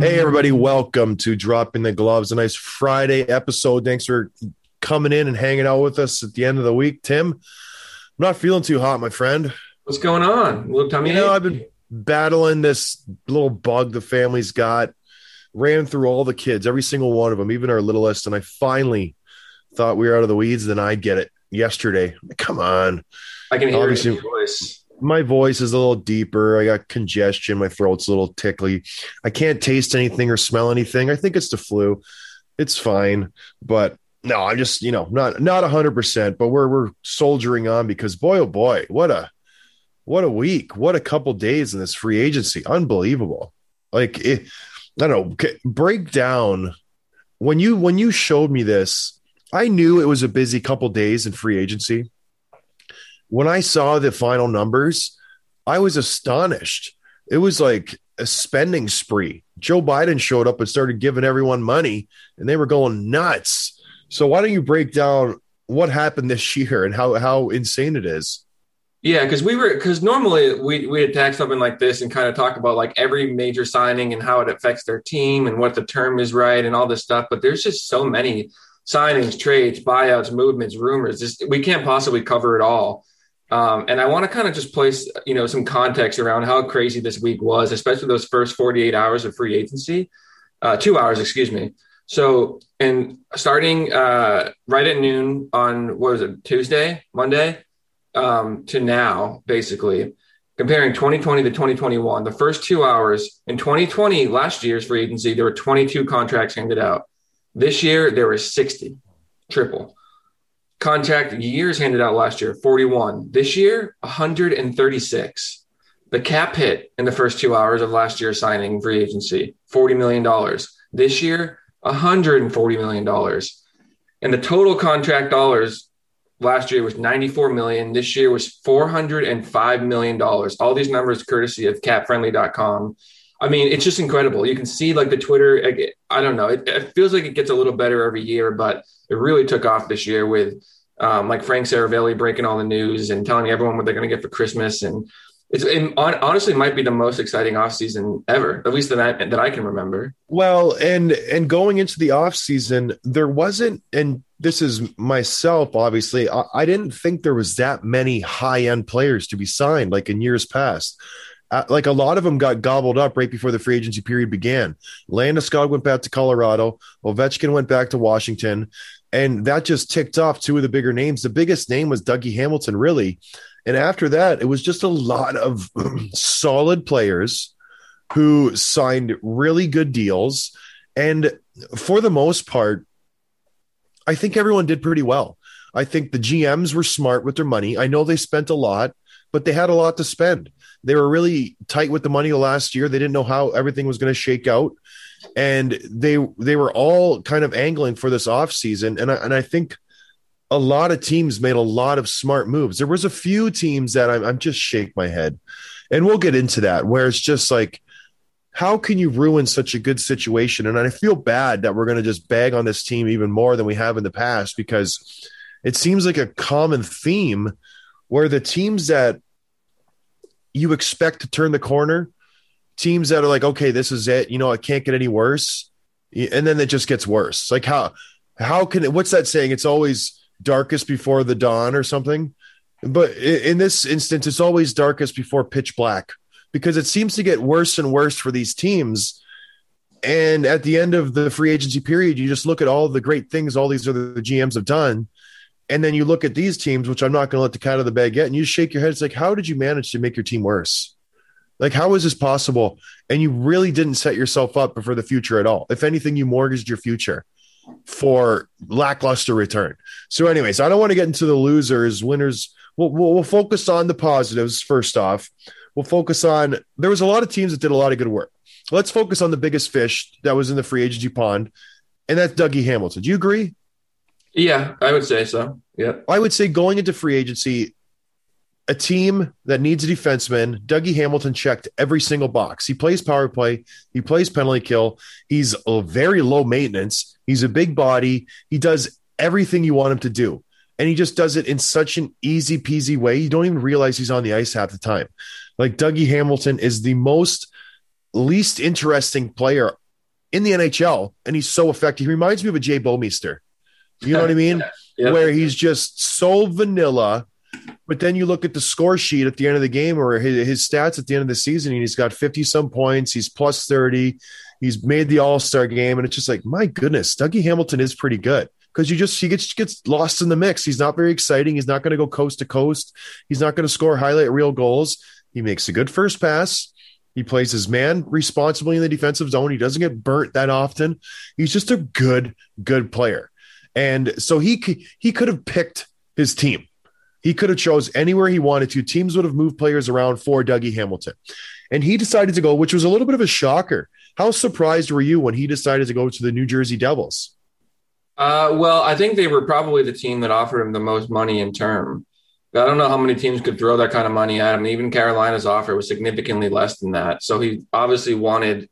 Hey, everybody, welcome to Dropping the Gloves, a nice Friday episode. Thanks for coming in and hanging out with us at the end of the week. Tim, I'm not feeling too hot, my friend. What's going on? Little tummy You know. I've been battling this little bug the family's got, ran through all the kids, every single one of them, even our littlest, and I finally thought we were out of the weeds, then I'd get it yesterday. Come on. I can hear obviously- your voice. My voice is a little deeper. I got congestion. My throat's a little tickly. I can't taste anything or smell anything. I think it's the flu. It's fine, but no, I'm just you know not not hundred percent. But we're we're soldiering on because boy oh boy, what a what a week, what a couple days in this free agency, unbelievable. Like it, I don't know. Break down when you when you showed me this. I knew it was a busy couple days in free agency when I saw the final numbers, I was astonished. It was like a spending spree. Joe Biden showed up and started giving everyone money, and they were going nuts. So why don't you break down what happened this year and how how insane it is? Yeah, because we were because normally we we attack something like this and kind of talk about like every major signing and how it affects their team and what the term is right and all this stuff. But there's just so many signings, trades, buyouts, movements, rumors. Just we can't possibly cover it all. Um, and I want to kind of just place you know some context around how crazy this week was, especially those first 48 hours of free agency, uh, two hours, excuse me. So, and starting uh, right at noon on what was it Tuesday, Monday, um, to now, basically comparing 2020 to 2021, the first two hours in 2020, last year's free agency, there were 22 contracts handed out. This year, there were 60, triple. Contract years handed out last year, 41. This year, 136. The cap hit in the first two hours of last year's signing free agency, $40 million. This year, $140 million. And the total contract dollars last year was 94 million. This year was 405 million dollars. All these numbers courtesy of capfriendly.com. I mean, it's just incredible. You can see like the Twitter. I don't know. It, it feels like it gets a little better every year, but it really took off this year with um, like Frank Seravalli breaking all the news and telling everyone what they're going to get for Christmas. And it's it honestly might be the most exciting offseason ever, at least that I, that I can remember. Well, and and going into the off season, there wasn't, and this is myself, obviously, I, I didn't think there was that many high end players to be signed like in years past. Uh, like a lot of them got gobbled up right before the free agency period began. Landeskog went back to Colorado. Ovechkin went back to Washington, and that just ticked off two of the bigger names. The biggest name was Dougie Hamilton, really, and after that, it was just a lot of solid players who signed really good deals. And for the most part, I think everyone did pretty well. I think the GMs were smart with their money. I know they spent a lot, but they had a lot to spend. They were really tight with the money last year. They didn't know how everything was going to shake out. And they they were all kind of angling for this offseason. And I and I think a lot of teams made a lot of smart moves. There was a few teams that I'm, I'm just shake my head, and we'll get into that. Where it's just like, how can you ruin such a good situation? And I feel bad that we're going to just bag on this team even more than we have in the past because it seems like a common theme where the teams that you expect to turn the corner, teams that are like, okay, this is it, you know, it can't get any worse, and then it just gets worse. Like how how can it? What's that saying? It's always darkest before the dawn or something. But in this instance, it's always darkest before pitch black because it seems to get worse and worse for these teams. And at the end of the free agency period, you just look at all the great things all these other GMs have done. And then you look at these teams, which I'm not going to let the cat out of the bag yet, and you shake your head. It's like, how did you manage to make your team worse? Like, how is this possible? And you really didn't set yourself up for the future at all. If anything, you mortgaged your future for lackluster return. So, anyways, I don't want to get into the losers, winners. We'll, we'll, we'll focus on the positives first off. We'll focus on there was a lot of teams that did a lot of good work. Let's focus on the biggest fish that was in the free agency pond, and that's Dougie Hamilton. Do you agree? Yeah, I would say so. Yeah. I would say going into free agency, a team that needs a defenseman, Dougie Hamilton checked every single box. He plays power play, he plays penalty kill, he's a very low maintenance, he's a big body, he does everything you want him to do. And he just does it in such an easy peasy way. You don't even realize he's on the ice half the time. Like Dougie Hamilton is the most least interesting player in the NHL, and he's so effective. He reminds me of a Jay Bouwmeester. You know what I mean? Yeah. Where he's just so vanilla. But then you look at the score sheet at the end of the game or his, his stats at the end of the season, and he's got 50 some points. He's plus 30. He's made the All Star game. And it's just like, my goodness, Dougie Hamilton is pretty good because you just, he gets, gets lost in the mix. He's not very exciting. He's not going to go coast to coast. He's not going to score highlight real goals. He makes a good first pass. He plays his man responsibly in the defensive zone. He doesn't get burnt that often. He's just a good, good player. And so he he could have picked his team. He could have chose anywhere he wanted to. Teams would have moved players around for Dougie Hamilton. And he decided to go, which was a little bit of a shocker. How surprised were you when he decided to go to the New Jersey Devils? Uh, well, I think they were probably the team that offered him the most money in term. I don't know how many teams could throw that kind of money at him. Even Carolina's offer was significantly less than that. So he obviously wanted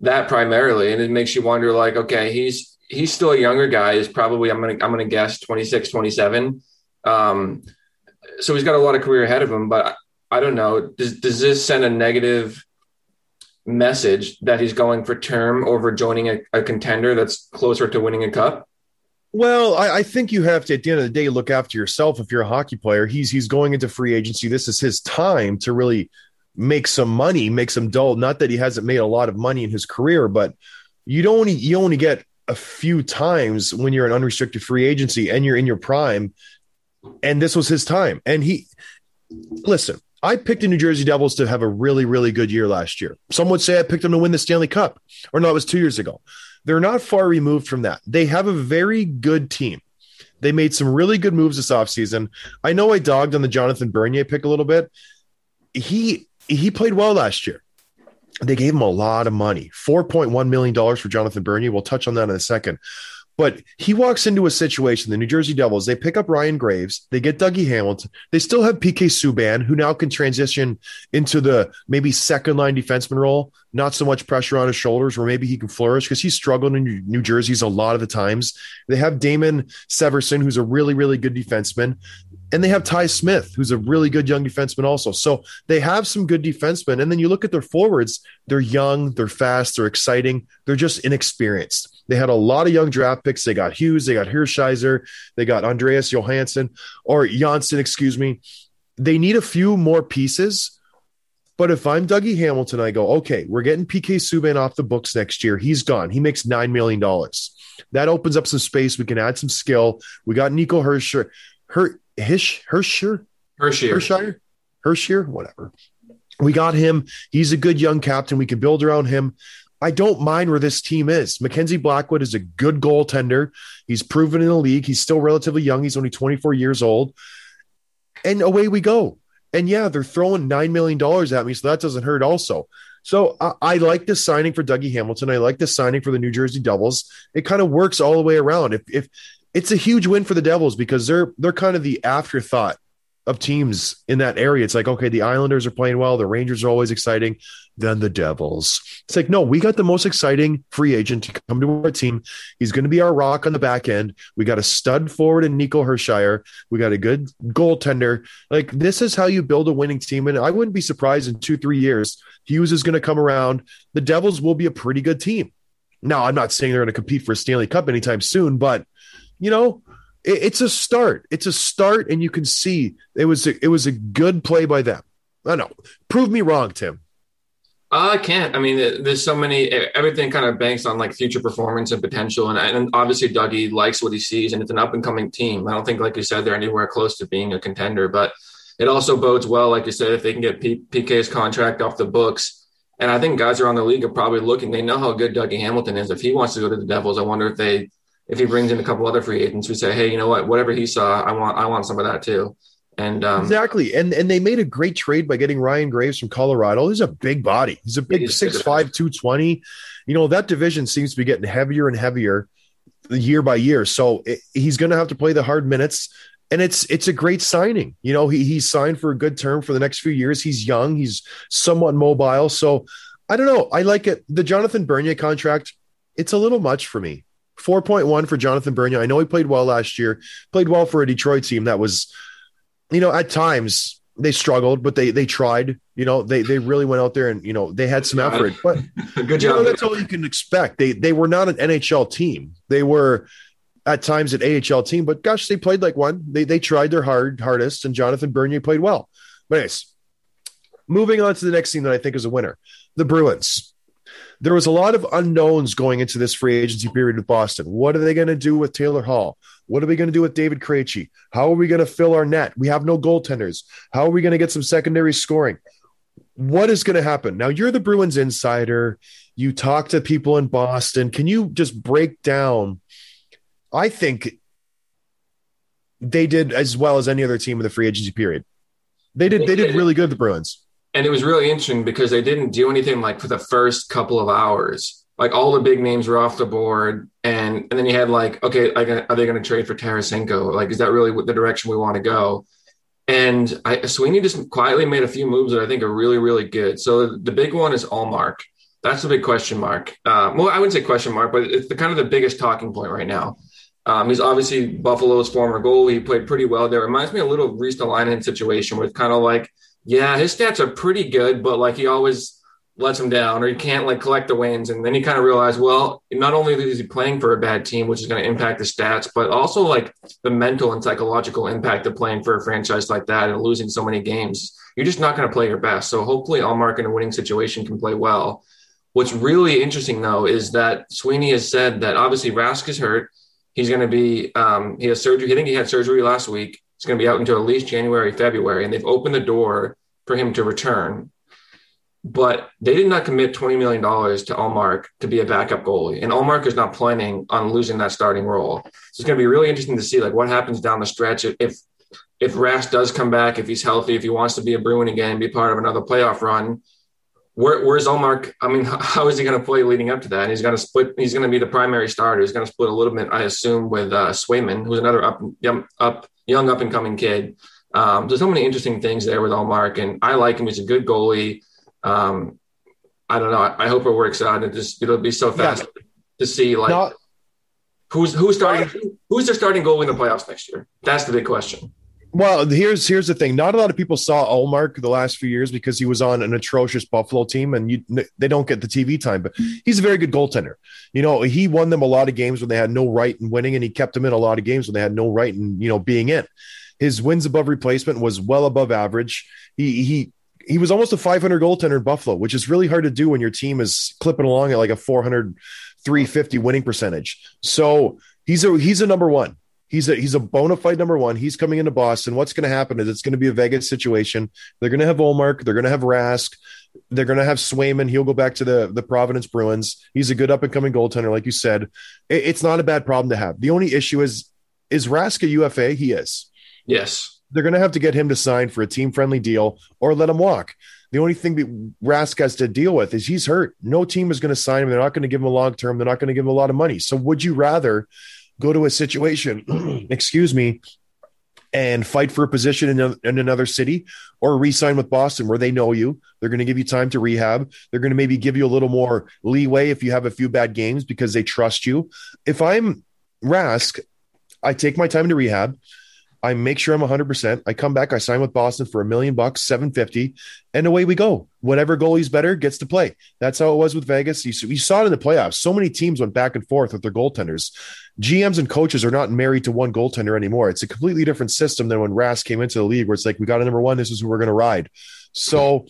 that primarily. And it makes you wonder like, okay, he's he's still a younger guy. He's probably I'm gonna I'm gonna guess 26, 27. Um, so he's got a lot of career ahead of him, but I, I don't know. Does does this send a negative message that he's going for term over joining a, a contender that's closer to winning a cup? Well, I, I, think you have to, at the end of the day, look after yourself. If you're a hockey player, he's he's going into free agency. This is his time to really make some money, make some dough. Not that he hasn't made a lot of money in his career, but you don't you only get a few times when you're an unrestricted free agency and you're in your prime. And this was his time. And he listen, I picked the New Jersey Devils to have a really, really good year last year. Some would say I picked them to win the Stanley Cup, or no, it was two years ago. They're not far removed from that. They have a very good team. They made some really good moves this offseason. I know I dogged on the Jonathan Bernier pick a little bit. He he played well last year. They gave him a lot of money, $4.1 million for Jonathan Bernier. We'll touch on that in a second. But he walks into a situation, the New Jersey Devils, they pick up Ryan Graves, they get Dougie Hamilton. They still have PK Subban, who now can transition into the maybe second line defenseman role, not so much pressure on his shoulders, where maybe he can flourish because he's struggled in New Jersey's a lot of the times. They have Damon Severson, who's a really, really good defenseman. And they have Ty Smith, who's a really good young defenseman, also. So they have some good defensemen. And then you look at their forwards, they're young, they're fast, they're exciting, they're just inexperienced. They had a lot of young draft picks. They got Hughes, they got Hershiser, they got Andreas Johansson or Janssen, excuse me. They need a few more pieces. But if I'm Dougie Hamilton, I go, okay, we're getting PK Subban off the books next year. He's gone. He makes $9 million. That opens up some space. We can add some skill. We got Nico Hersher. Her, Hish, Hersher? Hershier. Hershier? Hershier? Whatever. We got him. He's a good young captain. We can build around him. I don't mind where this team is. Mackenzie Blackwood is a good goaltender. He's proven in the league. He's still relatively young. He's only 24 years old. And away we go. And yeah, they're throwing $9 million at me. So that doesn't hurt also. So I, I like this signing for Dougie Hamilton. I like this signing for the New Jersey Devils. It kind of works all the way around. If, if it's a huge win for the Devils because they're they're kind of the afterthought of teams in that area. It's like, okay, the Islanders are playing well, the Rangers are always exciting, then the Devils. It's like, no, we got the most exciting free agent to come to our team. He's going to be our rock on the back end. We got a stud forward in Nico Hershire. We got a good goaltender. Like, this is how you build a winning team. And I wouldn't be surprised in two, three years, Hughes is going to come around. The Devils will be a pretty good team. Now, I'm not saying they're going to compete for a Stanley Cup anytime soon, but you know, it, it's a start. It's a start, and you can see it was a, it was a good play by them. I know. Prove me wrong, Tim. I can't. I mean, there's so many. Everything kind of banks on like future performance and potential, and, and obviously Dougie likes what he sees, and it's an up and coming team. I don't think, like you said, they're anywhere close to being a contender, but it also bodes well, like you said, if they can get P- PK's contract off the books. And I think guys around the league are probably looking. They know how good Dougie Hamilton is. If he wants to go to the Devils, I wonder if they, if he brings in a couple other free agents we say, "Hey, you know what? Whatever he saw, I want, I want some of that too." And um, exactly, and and they made a great trade by getting Ryan Graves from Colorado. He's a big body. He's a big He's six five two twenty. You know that division seems to be getting heavier and heavier year by year. So it, he's going to have to play the hard minutes, and it's it's a great signing. You know he he's signed for a good term for the next few years. He's young. He's somewhat mobile. So I don't know. I like it. The Jonathan Bernier contract. It's a little much for me. 4.1 for Jonathan Bernier. I know he played well last year, played well for a Detroit team that was, you know, at times they struggled, but they they tried. You know, they they really went out there and you know they had some effort. But good you know, job. that's all you can expect. They they were not an NHL team. They were at times an AHL team, but gosh, they played like one. They they tried their hard hardest, and Jonathan Bernier played well. But anyways, moving on to the next team that I think is a winner, the Bruins. There was a lot of unknowns going into this free agency period with Boston. What are they going to do with Taylor Hall? What are we going to do with David Krejci? How are we going to fill our net? We have no goaltenders. How are we going to get some secondary scoring? What is going to happen? Now, you're the Bruins insider. You talk to people in Boston. Can you just break down? I think they did as well as any other team in the free agency period. They did. They did really good. The Bruins. And it was really interesting because they didn't do anything like for the first couple of hours. Like all the big names were off the board, and and then you had like, okay, they- are they going to trade for Tarasenko? Like, is that really the direction we want to go? And I, Sweeney just quietly made a few moves that I think are really, really good. So the big one is Ullmark. That's the big question mark. Uh, well, I wouldn't say question mark, but it's the kind of the biggest talking point right now. Um, he's obviously Buffalo's former goalie. He played pretty well there. Reminds me a little of Reese Delainen situation where it's kind of like, yeah, his stats are pretty good, but like he always lets him down or he can't like collect the wins. And then he kind of realized, well, not only is he playing for a bad team, which is going to impact the stats, but also like the mental and psychological impact of playing for a franchise like that and losing so many games. You're just not going to play your best. So hopefully Ullmark in a winning situation can play well. What's really interesting though is that Sweeney has said that obviously Rask is hurt. He's going to be, um, he has surgery. I think he had surgery last week. He's going to be out until at least January, February, and they've opened the door for him to return. But they did not commit $20 million to Ullmark to be a backup goalie. And Ullmark is not planning on losing that starting role. So it's going to be really interesting to see like what happens down the stretch if if Rask does come back, if he's healthy, if he wants to be a Bruin again, be part of another playoff run. Where, where's Ullmark? I mean, how is he going to play leading up to that? And he's going to split. He's going to be the primary starter. He's going to split a little bit, I assume, with uh, Swayman, who's another up, young, up, young up and coming kid. Um, there's so many interesting things there with Ullmark, and I like him. He's a good goalie. Um, I don't know. I, I hope it works out. It just it'll be so fast to see like who's who's starting who's their starting goalie in the playoffs next year. That's the big question. Well, here's here's the thing. Not a lot of people saw Ullmark the last few years because he was on an atrocious Buffalo team, and you they don't get the TV time. But he's a very good goaltender. You know, he won them a lot of games when they had no right in winning, and he kept them in a lot of games when they had no right in you know being in. His wins above replacement was well above average. He he he was almost a 500 goaltender in Buffalo, which is really hard to do when your team is clipping along at like a 400 350 winning percentage. So he's a he's a number one. He's a he's a bona fide number one. He's coming into Boston. What's going to happen is it's going to be a Vegas situation. They're going to have Ullmark. They're going to have Rask. They're going to have Swayman. He'll go back to the the Providence Bruins. He's a good up and coming goaltender, like you said. It, it's not a bad problem to have. The only issue is is Rask a UFA? He is. Yes. They're going to have to get him to sign for a team friendly deal or let him walk. The only thing that Rask has to deal with is he's hurt. No team is going to sign him. They're not going to give him a long term. They're not going to give him a lot of money. So would you rather go to a situation, excuse me, and fight for a position in, in another city or re-sign with Boston where they know you. They're going to give you time to rehab. They're going to maybe give you a little more leeway if you have a few bad games because they trust you. If I'm Rask, I take my time to rehab. I make sure I'm 100%. I come back, I sign with Boston for a million bucks, 750, and away we go. Whatever goalie's better gets to play. That's how it was with Vegas. You, you saw it in the playoffs. So many teams went back and forth with their goaltenders. GMs and coaches are not married to one goaltender anymore. It's a completely different system than when Rask came into the league, where it's like, we got a number one, this is who we're going to ride. So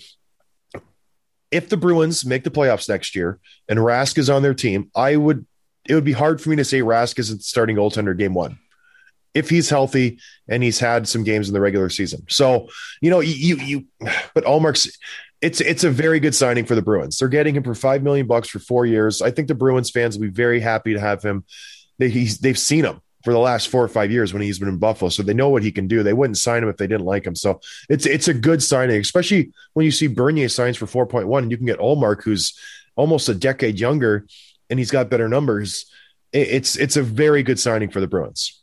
if the Bruins make the playoffs next year and Rask is on their team, I would, it would be hard for me to say Rask isn't starting goaltender game one if he's healthy and he's had some games in the regular season. So, you know, you you but Ullmark's it's it's a very good signing for the Bruins. They're getting him for 5 million bucks for 4 years. I think the Bruins fans will be very happy to have him. They they've seen him for the last 4 or 5 years when he's been in Buffalo, so they know what he can do. They wouldn't sign him if they didn't like him. So, it's it's a good signing, especially when you see Bernier signs for 4.1 and you can get Ullmark who's almost a decade younger and he's got better numbers. It's it's a very good signing for the Bruins.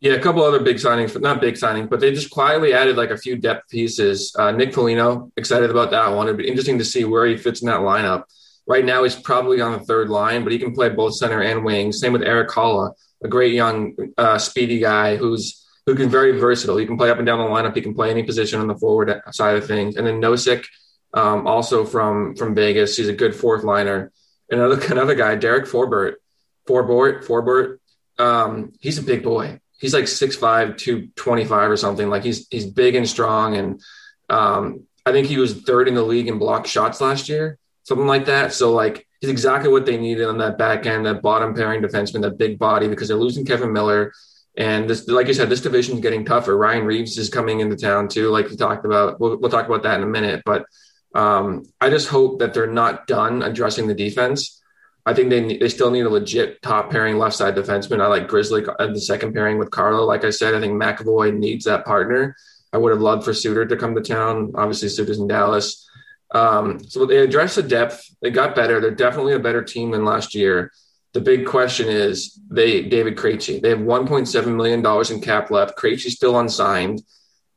Yeah, a couple other big signings, but not big signings, but they just quietly added like a few depth pieces. Uh, Nick Foligno, excited about that one. It'd be interesting to see where he fits in that lineup. Right now, he's probably on the third line, but he can play both center and wing. Same with Erik Haula, a great young, uh, speedy guy who's who can very versatile. He can play up and down the lineup. He can play any position on the forward side of things. And then Nosek, um, also from from Vegas, he's a good fourth liner. Another another guy, Derek Forbert, Forbort, Forbert. Um, he's a big boy he's like 6'5, 225 or something. Like he's he's big and strong. And um, I think he was third in the league in block shots last year, something like that. So like he's exactly what they needed on that back end, that bottom pairing defenseman, that big body, because they're losing Kevan Miller. And this, like you said, this division is getting tougher. Ryan Reaves is coming into town too, like we talked about. We'll, we'll talk about that in a minute. But um, I just hope that they're not done addressing the defense I think they they still need a legit top pairing left side defenseman. I like Grizzly at the second pairing with Carlo. Like I said, I think McAvoy needs that partner. I would have loved for Suter to come to town. Obviously, Suter's in Dallas. Um, so they addressed the depth. They got better. They're definitely a better team than last year. The big question is they David Krejci. They have 1.7 million dollars in cap left. Krejci's still unsigned.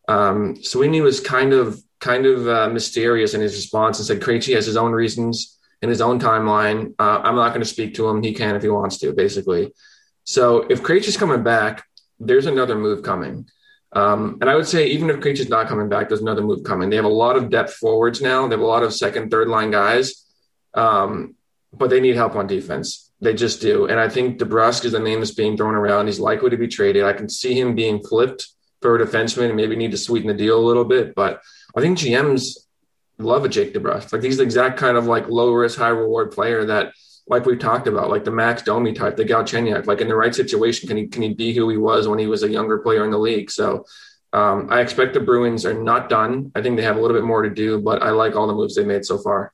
Um, Sweeney was kind of kind of uh, mysterious in his response and said Krejci has his own reasons in his own timeline. Uh, I'm not going to speak to him. He can if he wants to, basically. So if Krejci is coming back, there's another move coming. Um, and I would say even if Krejci is not coming back, there's another move coming. They have a lot of depth forwards now. They have a lot of second, third line guys, um, but they need help on defense. They just do. And I think DeBrusk is the name that's being thrown around. He's likely to be traded. I can see him being flipped for a defenseman and maybe need to sweeten the deal a little bit. But I think GMs love a Jake DeBrusk. Like he's the exact kind of like low risk, high reward player that, like we've talked about, like the Max Domi type, the Galchenyuk. Like in the right situation, can he can he be who he was when he was a younger player in the league? So um, I expect the Bruins are not done. I think they have a little bit more to do, but I like all the moves they made so far.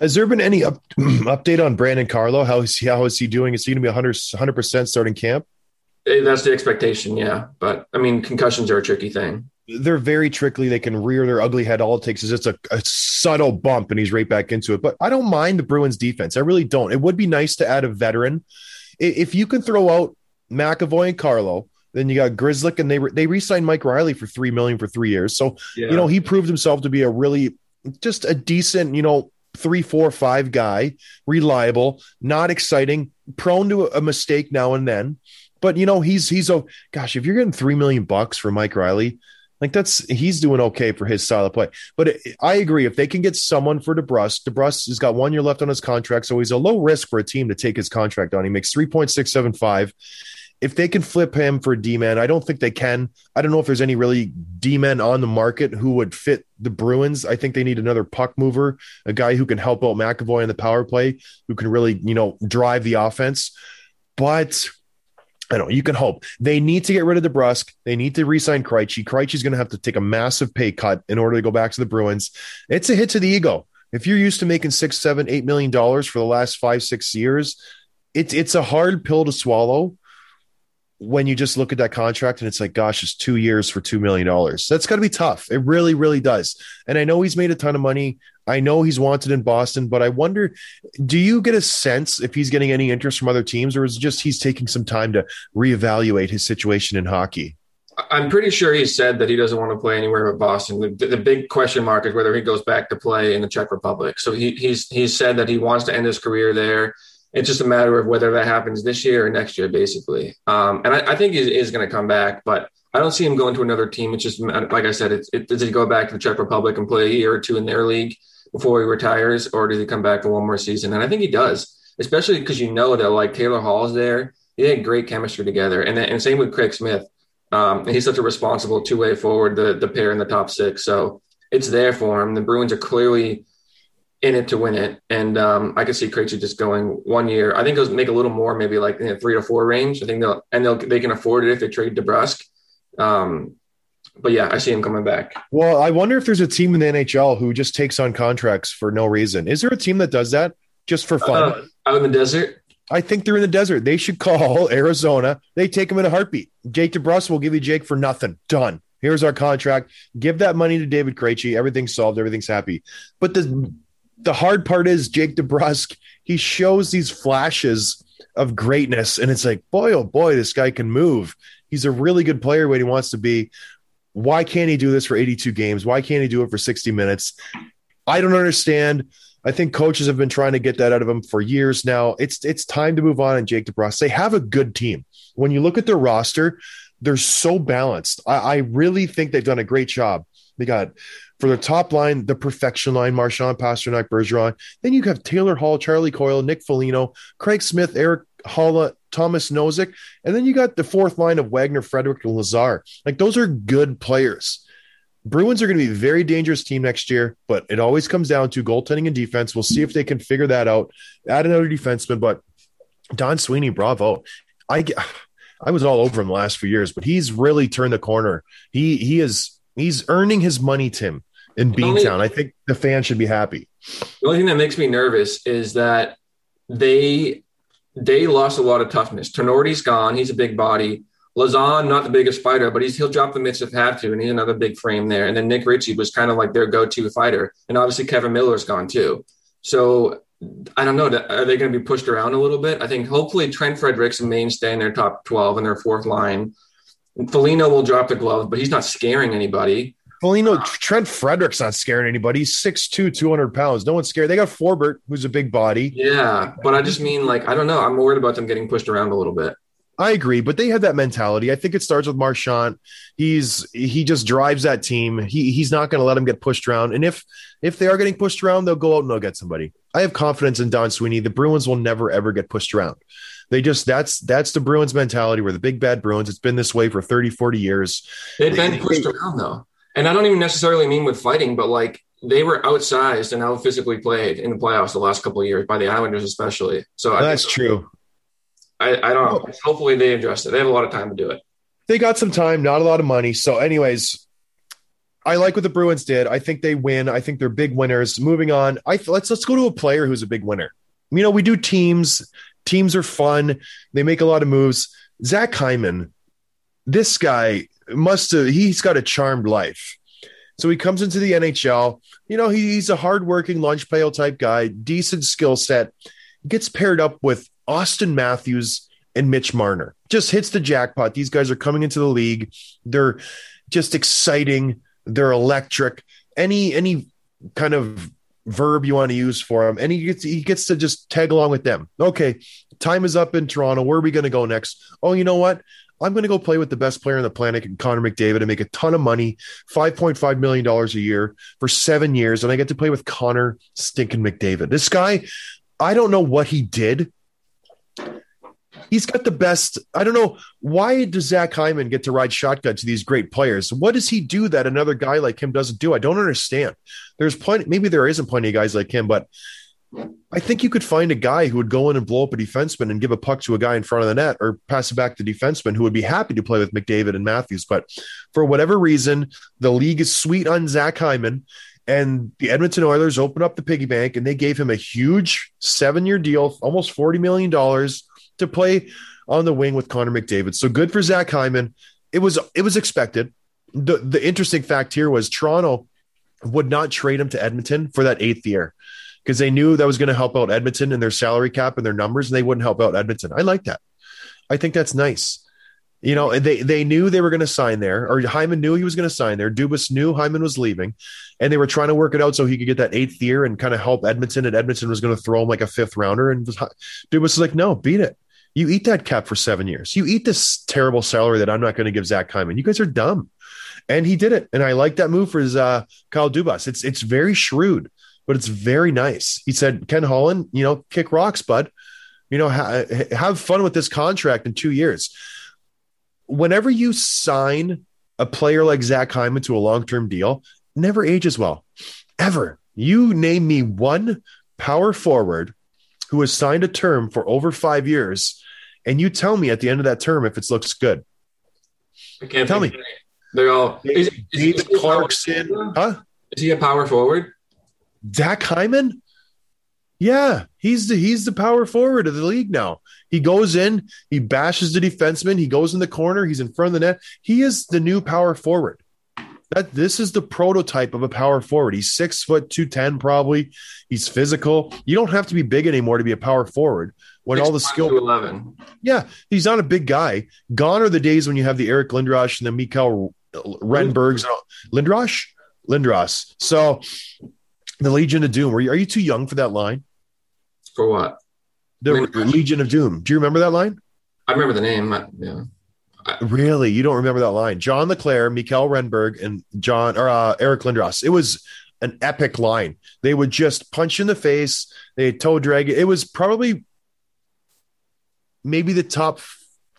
Has there been any up, update on Brandon Carlo? How is he, how is he doing? Is he going to be 100 percent starting camp? That's the expectation, yeah. But I mean, concussions are a tricky thing they're very trickly. They can rear their ugly head. All it takes is just a, a, subtle bump, and he's right back into it. But I don't mind the Bruins defense. I really don't. It would be nice to add a veteran. If you can throw out McAvoy and Carlo, then you got Grzelcyk, and they re- they re-signed Mike Reilly for three million for three years. So yeah. you know he proved himself to be a really just a decent, you know, three, four, five guy, reliable, not exciting, prone to a mistake now and then. But you know he's he's a gosh. If you're getting three million bucks for Mike Reilly, like that's he's doing okay for his style of play. But I agree if they can get someone for DeBrusk, DeBrusk has got one year left on his contract, so he's a low risk for a team to take his contract on. He makes three point six seven five. If they can flip him for D man, I don't think they can. I don't know if there's any really D men on the market who would fit the Bruins. I think they need another puck mover, a guy who can help out McAvoy in the power play, who can really you know drive the offense. But I don't know. You can hope. They need to get rid of DeBrusk. They need to re-sign Krejci. Krejci's going to have to take a massive pay cut in order to go back to the Bruins. It's a hit to the ego. If you're used to making six, seven, eight million dollars for the last five, six years, it's it's a hard pill to swallow when you just look at that contract and it's like, gosh, it's two years for $2 million. That's got to be tough. It really, really does. And I know he's made a ton of money. I know he's wanted in Boston, but I wonder do you get a sense if he's getting any interest from other teams or is it just he's taking some time to reevaluate his situation in hockey? I'm pretty sure he said that he doesn't want to play anywhere but Boston. The, the big question mark is whether he goes back to play in the Czech Republic. So he, he's he's said that he wants to end his career there. It's just a matter of whether that happens this year or next year, basically. Um, and I, I think he is going to come back, but I don't see him going to another team. It's just like I said, it, does he go back to the Czech Republic and play a year or two in their league before he retires, or does he come back for one more season? And I think he does, especially because you know that like Taylor Hall's there. They had great chemistry together, and then, and same with Craig Smith. Um, he's such a responsible two way forward, the the pair in the top six. So it's there for him. The Bruins are clearly in it to win it, and um, I can see Krejci just going one year. I think he'll make a little more, maybe like in the three to four range. I think they'll and they'll they can afford it if they trade DeBrusk. Um, but yeah, I see him coming back. Well, I wonder if there's a team in the NHL who just takes on contracts for no reason. Is there a team that does that just for fun? Uh, out in the desert. I think they're in the desert. They should call Arizona. They take him in a heartbeat. Jake DeBrusk will give you Jake for nothing. Done. Here's our contract. Give that money to David Krejci. Everything's solved. Everything's happy. But the the hard part is Jake DeBrusk. He shows these flashes of greatness, and it's like, boy, oh boy, this guy can move. He's a really good player when he wants to be. Why can't he do this for 82 games? Why can't he do it for 60 minutes? I don't understand. I think coaches have been trying to get that out of him for years now. It's it's time to move on. And Jake DeBrusk, they have a good team. When you look at their roster, they're so balanced. I, I really think they've done a great job. They got for their top line, the perfection line, Marchand, Pastrnak, Bergeron. Then you have Taylor Hall, Charlie Coyle, Nick Foligno, Craig Smith, Erik Haula, Thomas Nosek. And then you got the fourth line of Wagner, Frederic, and Lazar. Like those are good players. Bruins are going to be a very dangerous team next year, but it always comes down to goaltending and defense. We'll see if they can figure that out. Add another defenseman, but Don Sweeney, bravo. I I was all over him the last few years, but he's really turned the corner. He he is he's earning his money, Tim, in Beantown. I think the fans should be happy. The only thing that makes me nervous is that they they lost a lot of toughness. Tinordi's gone. He's a big body. Lauzon, not the biggest fighter, but he's he'll drop the mitts if have to, and he's another big frame there. And then Nick Ritchie was kind of like their go-to fighter, and obviously Kevan Miller's gone too. So I don't know. Are they going to be pushed around a little bit? I think hopefully Trent Fredericks mainstay in their top twelve and their fourth line. Foligno will drop the glove, but he's not scaring anybody. Foligno, Trent Frederic's not scaring anybody. He's 6'2", 200 pounds. No one's scared. They got Forbert, who's a big body. Yeah, but I just mean like I don't know. I'm worried about them getting pushed around a little bit. I agree, but they have that mentality. I think it starts with Marchand. He's he just drives that team. He he's not going to let them get pushed around. And if if they are getting pushed around, they'll go out and they'll get somebody. I have confidence in Don Sweeney. The Bruins will never ever get pushed around. They just that's that's the Bruins mentality. We're the big bad Bruins. It's been this way for 30, 40 years. They've been pushed around though. And I don't even necessarily mean with fighting, but like they were outsized and out physically played in the playoffs the last couple of years by the Islanders, especially. So I That's true. I, I don't know. Oh. Hopefully they address it. They have a lot of time to do it. They got some time, not a lot of money. So, anyways, I like what the Bruins did. I think they win. I think they're big winners. Moving on, I let's let's go to a player who's a big winner. You know, we do teams. Teams are fun. They make a lot of moves. Zach Hyman, this guy must have. He's got a charmed life. So he comes into the NHL. You know, he, he's a hardworking lunch pail type guy, decent skill set. Gets paired up with Auston Matthews and Mitch Marner. Just hits the jackpot. These guys are coming into the league. They're just exciting. They're electric. Any any kind of verb you want to use for him, and he gets he gets to just tag along with them. Okay, time is up in Toronto. Where are we going to go next? Oh, you know what? I'm going to go play with the best player on the planet, Connor McDavid, and make a ton of money, $5.5 million a year for seven years. And I get to play with Connor stinking McDavid. This guy, I don't know what he did. He's got the best. I don't know. Why does Zach Hyman get to ride shotgun to these great players? What does he do that another guy like him doesn't do? I don't understand. There's plenty, maybe there isn't plenty of guys like him, but I think you could find a guy who would go in and blow up a defenseman and give a puck to a guy in front of the net or pass it back to the defenseman who would be happy to play with McDavid and Matthews. But for whatever reason, the league is sweet on Zach Hyman. And the Edmonton Oilers opened up the piggy bank and they gave him a huge seven year deal, almost $40 million to play on the wing with Connor McDavid. So good for Zach Hyman. It was it was expected. The the interesting fact here was Toronto would not trade him to Edmonton for that eighth year because they knew that was going to help out Edmonton and their salary cap and their numbers, and they wouldn't help out Edmonton. I like that. I think that's nice. You know, they they knew they were going to sign there, or Hyman knew he was going to sign there. Dubas knew Hyman was leaving, and they were trying to work it out so he could get that eighth year and kind of help Edmonton. And Edmonton was going to throw him like a fifth rounder, and Dubas was like, "No, beat it. You eat that cap for seven years. You eat this terrible salary that I'm not going to give Zach Hyman. You guys are dumb." And he did it, and I like that move for his uh, Kyle Dubas. It's it's very shrewd, but it's very nice. He said, "Ken Holland, you know, kick rocks, bud. You know, ha- have fun with this contract in two years." Whenever you sign a player like Zach Hyman to a long term deal, never ages well, ever. You name me one power forward who has signed a term for over five years, and you tell me at the end of that term if it looks good. I can't Tell me. They're all. Is, is, David is he a power Clarkson, huh? Is he a power forward? Zach Hyman? Yeah, he's the he's the power forward of the league now. He goes in, he bashes the defenseman, he goes in the corner, he's in front of the net. He is the new power forward. That this is the prototype of a power forward. He's six foot two ten, probably. He's physical. You don't have to be big anymore to be a power forward. When all the 6'1" skill eleven. yeah, he's not a big guy. Gone are the days when you have the Eric Lindros and the Mikael Renbergs. Lindros? Lindros. So the Legion of Doom. Are you, are you too young for that line? For what? The Lindros. Legion of Doom. Do you remember that line? I remember the name. I- Yeah. Really? You don't remember that line? John LeClair, Mikael Renberg, and John or uh, Eric Lindros. It was an epic line. They would just punch in the face. They toe drag it. It was probably maybe the top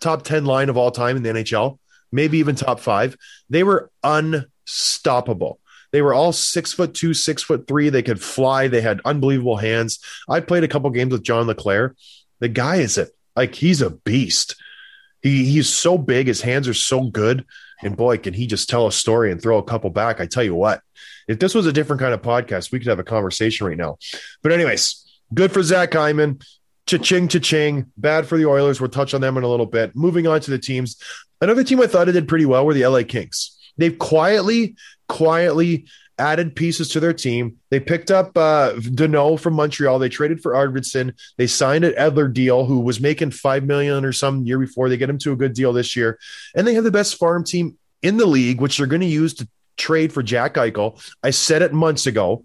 top 10 line of all time in the NHL, maybe even top five. They were unstoppable. They were all six foot two, six foot three. They could fly. They had unbelievable hands. I played a couple games with John LeClair. The guy is a like he's a beast. He he's so big. His hands are so good. And boy, can he just tell a story and throw a couple back. I tell you what, if this was a different kind of podcast, we could have a conversation right now. But anyways, good for Zach Hyman. Cha-ching, cha-ching. Bad for the Oilers. We'll touch on them in a little bit. Moving on to the teams. Another team I thought it did pretty well were the LA Kings. They've quietly, quietly added pieces to their team. They picked up uh, from Montreal. They traded for Arvidsson. They signed an Edler deal, who was making five million or some year before. They get him to a good deal this year, and they have the best farm team in the league, which they're going to use to trade for Jack Eichel. I said it months ago.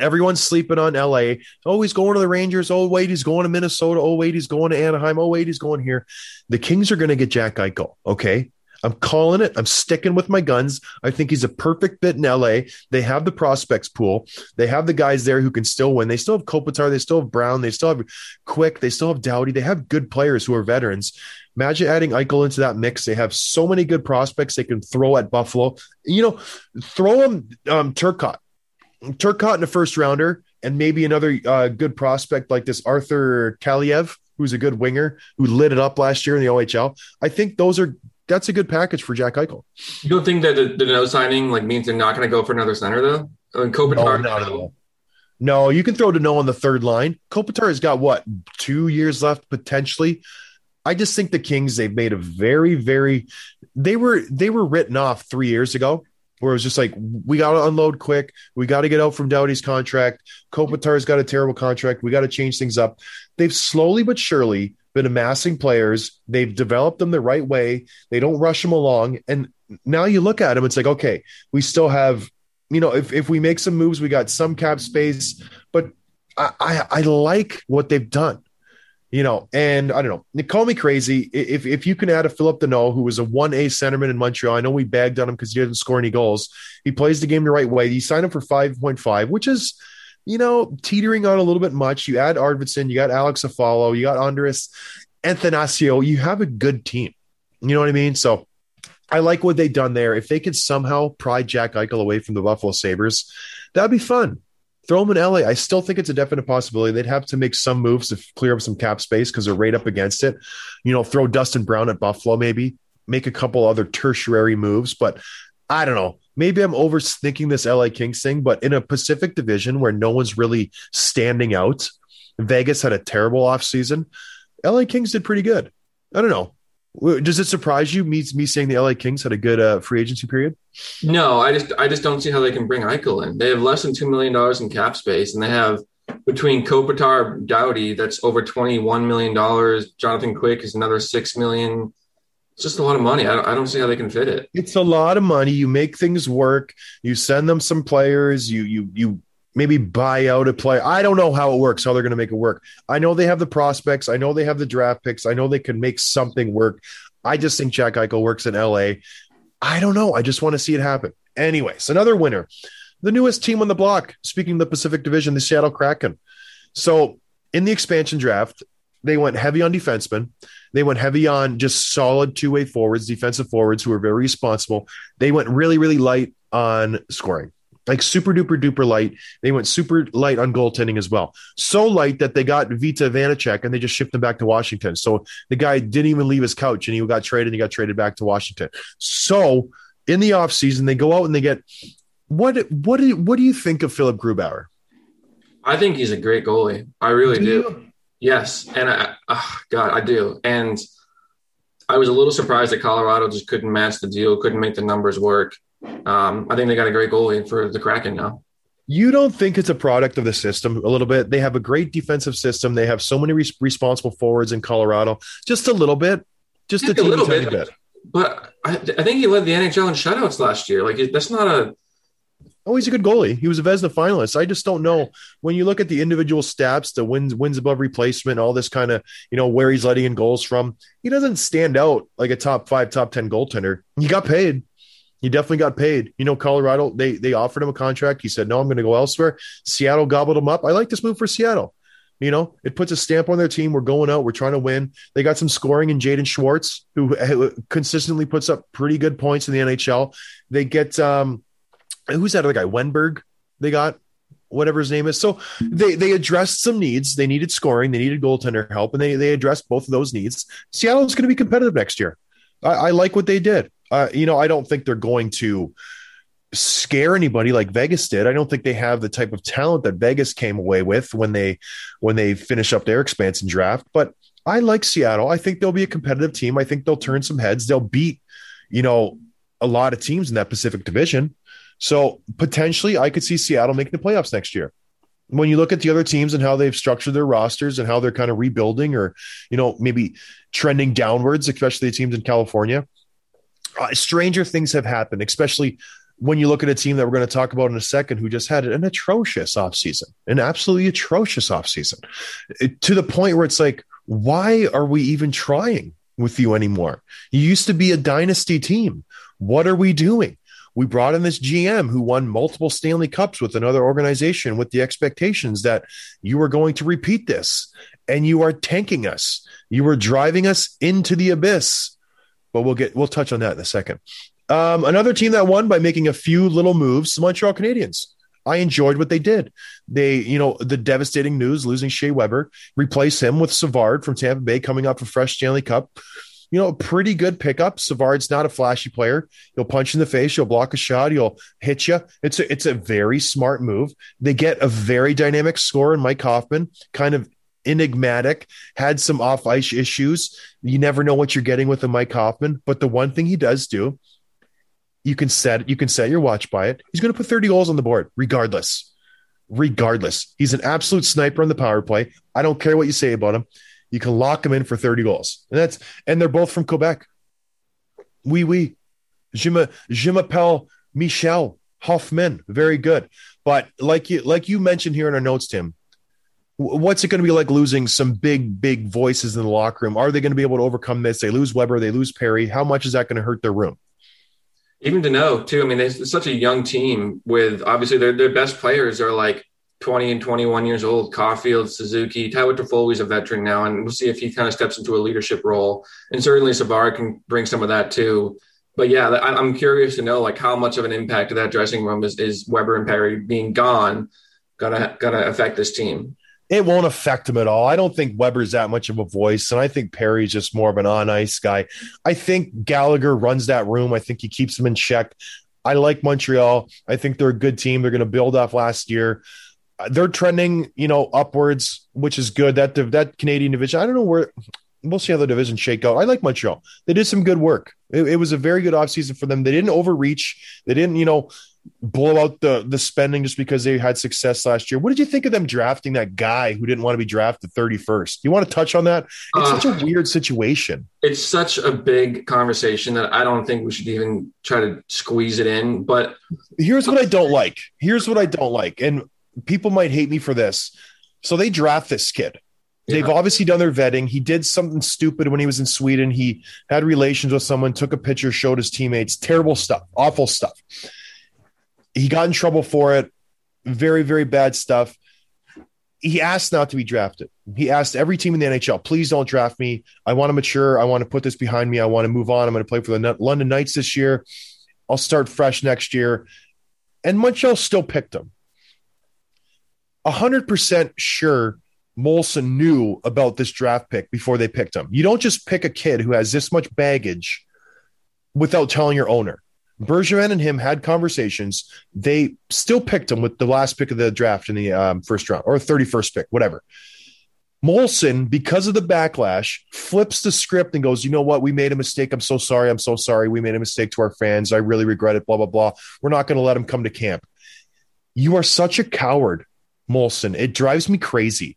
Everyone's sleeping on LA. Oh, he's going to the Rangers. Oh, wait, he's going to Minnesota. Oh, wait, he's going to Anaheim. Oh, wait, he's going here. The Kings are going to get Jack Eichel. Okay. I'm calling it. I'm sticking with my guns. I think he's a perfect fit in LA. They have the prospects pool. They have the guys there who can still win. They still have Kopitar. They still have Brown. They still have Quick. They still have Doughty. They have good players who are veterans. Imagine adding Eichel into that mix. They have so many good prospects they can throw at Buffalo. You know, throw them um, Turcotte. Turcotte in a first rounder, and maybe another uh, good prospect like this Arthur Kaliyev, who's a good winger who lit it up last year in the OHL. I think those are that's a good package for Jack Eichel. You don't think that the, the no signing like means they're not going to go for another center though? I mean, Kopitar. at all. No, you can throw Danault on the third line. Kopitar has got what two years left potentially. I just think the Kings they've made a very very they were they were written off three years ago where it was just like we got to unload quick, we got to get out from Doughty's contract. Kopitar's got a terrible contract, we got to change things up. They've slowly but surely been amassing players. They've developed them the right way. They don't rush them along, and now you look at them, it's like okay, we still have you know, if, if we make some moves, we got some cap space, but I, I, I like what they've done, you know, and I don't know, call me crazy. If, if you can add a Phillip Danault, who was a 1A centerman in Montreal, I know we bagged on him because he didn't score any goals. He plays the game the right way. You sign him for 5.5, which is, you know, teetering on a little bit much. You add Arvidsson, you got Alex Iafallo, you got Andreas Athanasiou. You have a good team. You know what I mean? So I like what they've done there. If they could somehow pry Jack Eichel away from the Buffalo Sabres, that'd be fun. Throw him in LA. I still think it's a definite possibility. They'd have to make some moves to clear up some cap space because they're right up against it. You know, throw Dustin Brown at Buffalo, maybe make a couple other tertiary moves. But I don't know. Maybe I'm overthinking this LA Kings thing, but in a Pacific division where no one's really standing out, Vegas had a terrible offseason. LA Kings did pretty good. I don't know. Does it surprise you me, me saying the LA Kings had a good uh, free agency period? No, I just I just don't see how they can bring Eichel in. They have less than two million dollars in cap space, and they have between Kopitar, Doughty, that's over twenty one million dollars. Jonathan Quick is another six million. It's just a lot of money. I don't, I don't see how they can fit it. It's a lot of money. You make things work. You send them some players. You you you maybe buy out a player. I don't know how it works. How they're going to make it work. I know they have the prospects. I know they have the draft picks. I know they can make something work. I just think Jack Eichel works in LA. I don't know. I just want to see it happen. Anyways, another winner, the newest team on the block. Speaking of the Pacific Division, the Seattle Kraken. So in the expansion draft, they went heavy on defensemen. They went heavy on just solid two way forwards, defensive forwards who are very responsible. They went really, really light on scoring, like super duper duper light. They went super light on goaltending as well. So light that they got Vita Vanecek and they just shipped him back to Washington. So the guy didn't even leave his couch and he got traded and he got traded back to Washington. So in the offseason, they go out and they get what what do you, what do you think of Philipp Grubauer? I think he's a great goalie. I really Do do. Yes, and I, oh, God, I do. And I was a little surprised that Colorado just couldn't match the deal, couldn't make the numbers work. Um, I think they got a great goalie for the Kraken now. You don't think it's a product of the system a little bit? They have a great defensive system. They have so many res- responsible forwards in Colorado. Just a little bit, just a, Just a teeny little bit. bit. But I, I think he led the NHL in shutouts last year. Like that's not a Oh, he's a good goalie. He was a Vezina finalist. I just don't know when you look at the individual stats, the wins wins above replacement, all this kind of you know where he's letting in goals from. He doesn't stand out like a top five, top ten goaltender. He got paid. He definitely got paid. You know, Colorado they they offered him a contract. He said no, I'm going to go elsewhere. Seattle gobbled him up. I like this move for Seattle. You know, it puts a stamp on their team. We're going out. We're trying to win. They got some scoring in Jaden Schwartz, who uh, consistently puts up pretty good points in the NHL. They get um, who's that other guy? Wennberg. They got whatever his name is. So they they addressed some needs. They needed scoring. They needed goaltender help, and they they addressed both of those needs. Seattle's going to be competitive next year. I, I like what they did. Uh, you know, I don't think they're going to scare anybody like Vegas did. I don't think they have the type of talent that Vegas came away with when they when they finish up their expansion draft. But I like Seattle. I think they'll be a competitive team. I think they'll turn some heads. They'll beat, you know, a lot of teams in that Pacific Division. So potentially, I could see Seattle making the playoffs next year. When you look at the other teams and how they've structured their rosters and how they're kind of rebuilding or, you know, maybe trending downwards, especially the teams in California, uh, stranger things have happened, especially when you look at a team that we're going to talk about in a second who just had an atrocious offseason, an absolutely atrocious offseason to the point where it's like, why are we even trying with you anymore? You used to be a dynasty team. What are we doing? We brought in this GM who won multiple Stanley Cups with another organization with the expectations that you were going to repeat this and you are tanking us. You were driving us into the abyss. But we'll get we'll touch on that in a second. Um, another team that won by making a few little moves, the Montreal Canadiens. I enjoyed what they did. They, you know, the devastating news losing Shea Weber, replace him with Savard from Tampa Bay coming up for fresh Stanley Cup. You know, a pretty good pickup. Savard's not a flashy player. He'll punch in the face. He'll block a shot. He'll hit you. It's a, it's a very smart move. They get a very dynamic scorer in Mike Hoffman, kind of enigmatic, had some off ice issues. You never know what you're getting with a Mike Hoffman. But the one thing he does do you can set you can set your watch by it. He's going to put 30 goals on the board regardless. Regardless. He's an absolute sniper on the power play. I don't care what you say about him. You can lock them in for 30 goals. And that's and they're both from Quebec. Oui, oui. Je me, je m'appelle Michel Hoffman. Very good. But like you like you mentioned here in our notes, Tim, what's it going to be like losing some big, big voices in the locker room? Are they going to be able to overcome this? They lose Weber, they lose Perry. How much is that going to hurt their room? even to know too. I mean, it's such a young team with obviously their their best players are like 20 and 21 years old. Caufield, Suzuki, Tyler Toffoli's a veteran now, and we'll see if he kind of steps into a leadership role. And certainly Savard can bring some of that too. But yeah, I'm curious to know like how much of an impact of that dressing room is, is Weber and Perry being gone gonna gonna affect this team. it won't affect him at all. I don't think Weber's that much of a voice, and I think Perry's just more of an on ice guy. I think Gallagher runs that room. I think he keeps them in check. I like Montreal. I think they're a good team. They're going to build off last year. Uh, They're trending, you know, upwards, which is good. That that Canadian division. I don't know where. We'll see how the division shake out. I like Montreal. They did some good work. It, it was a very good offseason for them. They didn't overreach. They didn't, you know, blow out the the spending just because they had success last year. What did you think of them drafting that guy who didn't want to be drafted 31st? You want to touch on that? It's Uh, such a weird situation. it's such a big conversation that I don't think we should even try to squeeze it in. But Here's what I don't like. Here's what I don't like. And people might hate me for this. So they draft this kid. They've obviously done their vetting. He did something stupid when he was in Sweden. He had relations with someone, took a picture, showed his teammates. Terrible stuff, awful stuff. He got in trouble for it. Very, very bad stuff. He asked not to be drafted. He asked every team in the NHL, please don't draft me. I want to mature. I want to put this behind me. I want to move on. I'm going to play for the London Knights this year. I'll start fresh next year. And Montreal still picked him. 100% sure Molson knew about this draft pick before they picked him. You don't just pick a kid who has this much baggage without telling your owner. Bergevin and him had conversations. They still picked him with the last pick of the draft in the um, first round or 31st pick, whatever. Molson, because of the backlash, flips the script and goes, You know what? We made a mistake. I'm so sorry. I'm so sorry. We made a mistake to our fans. I really regret it. Blah, blah, blah. We're not going to let him come to camp. You are such a coward, Molson. It drives me crazy.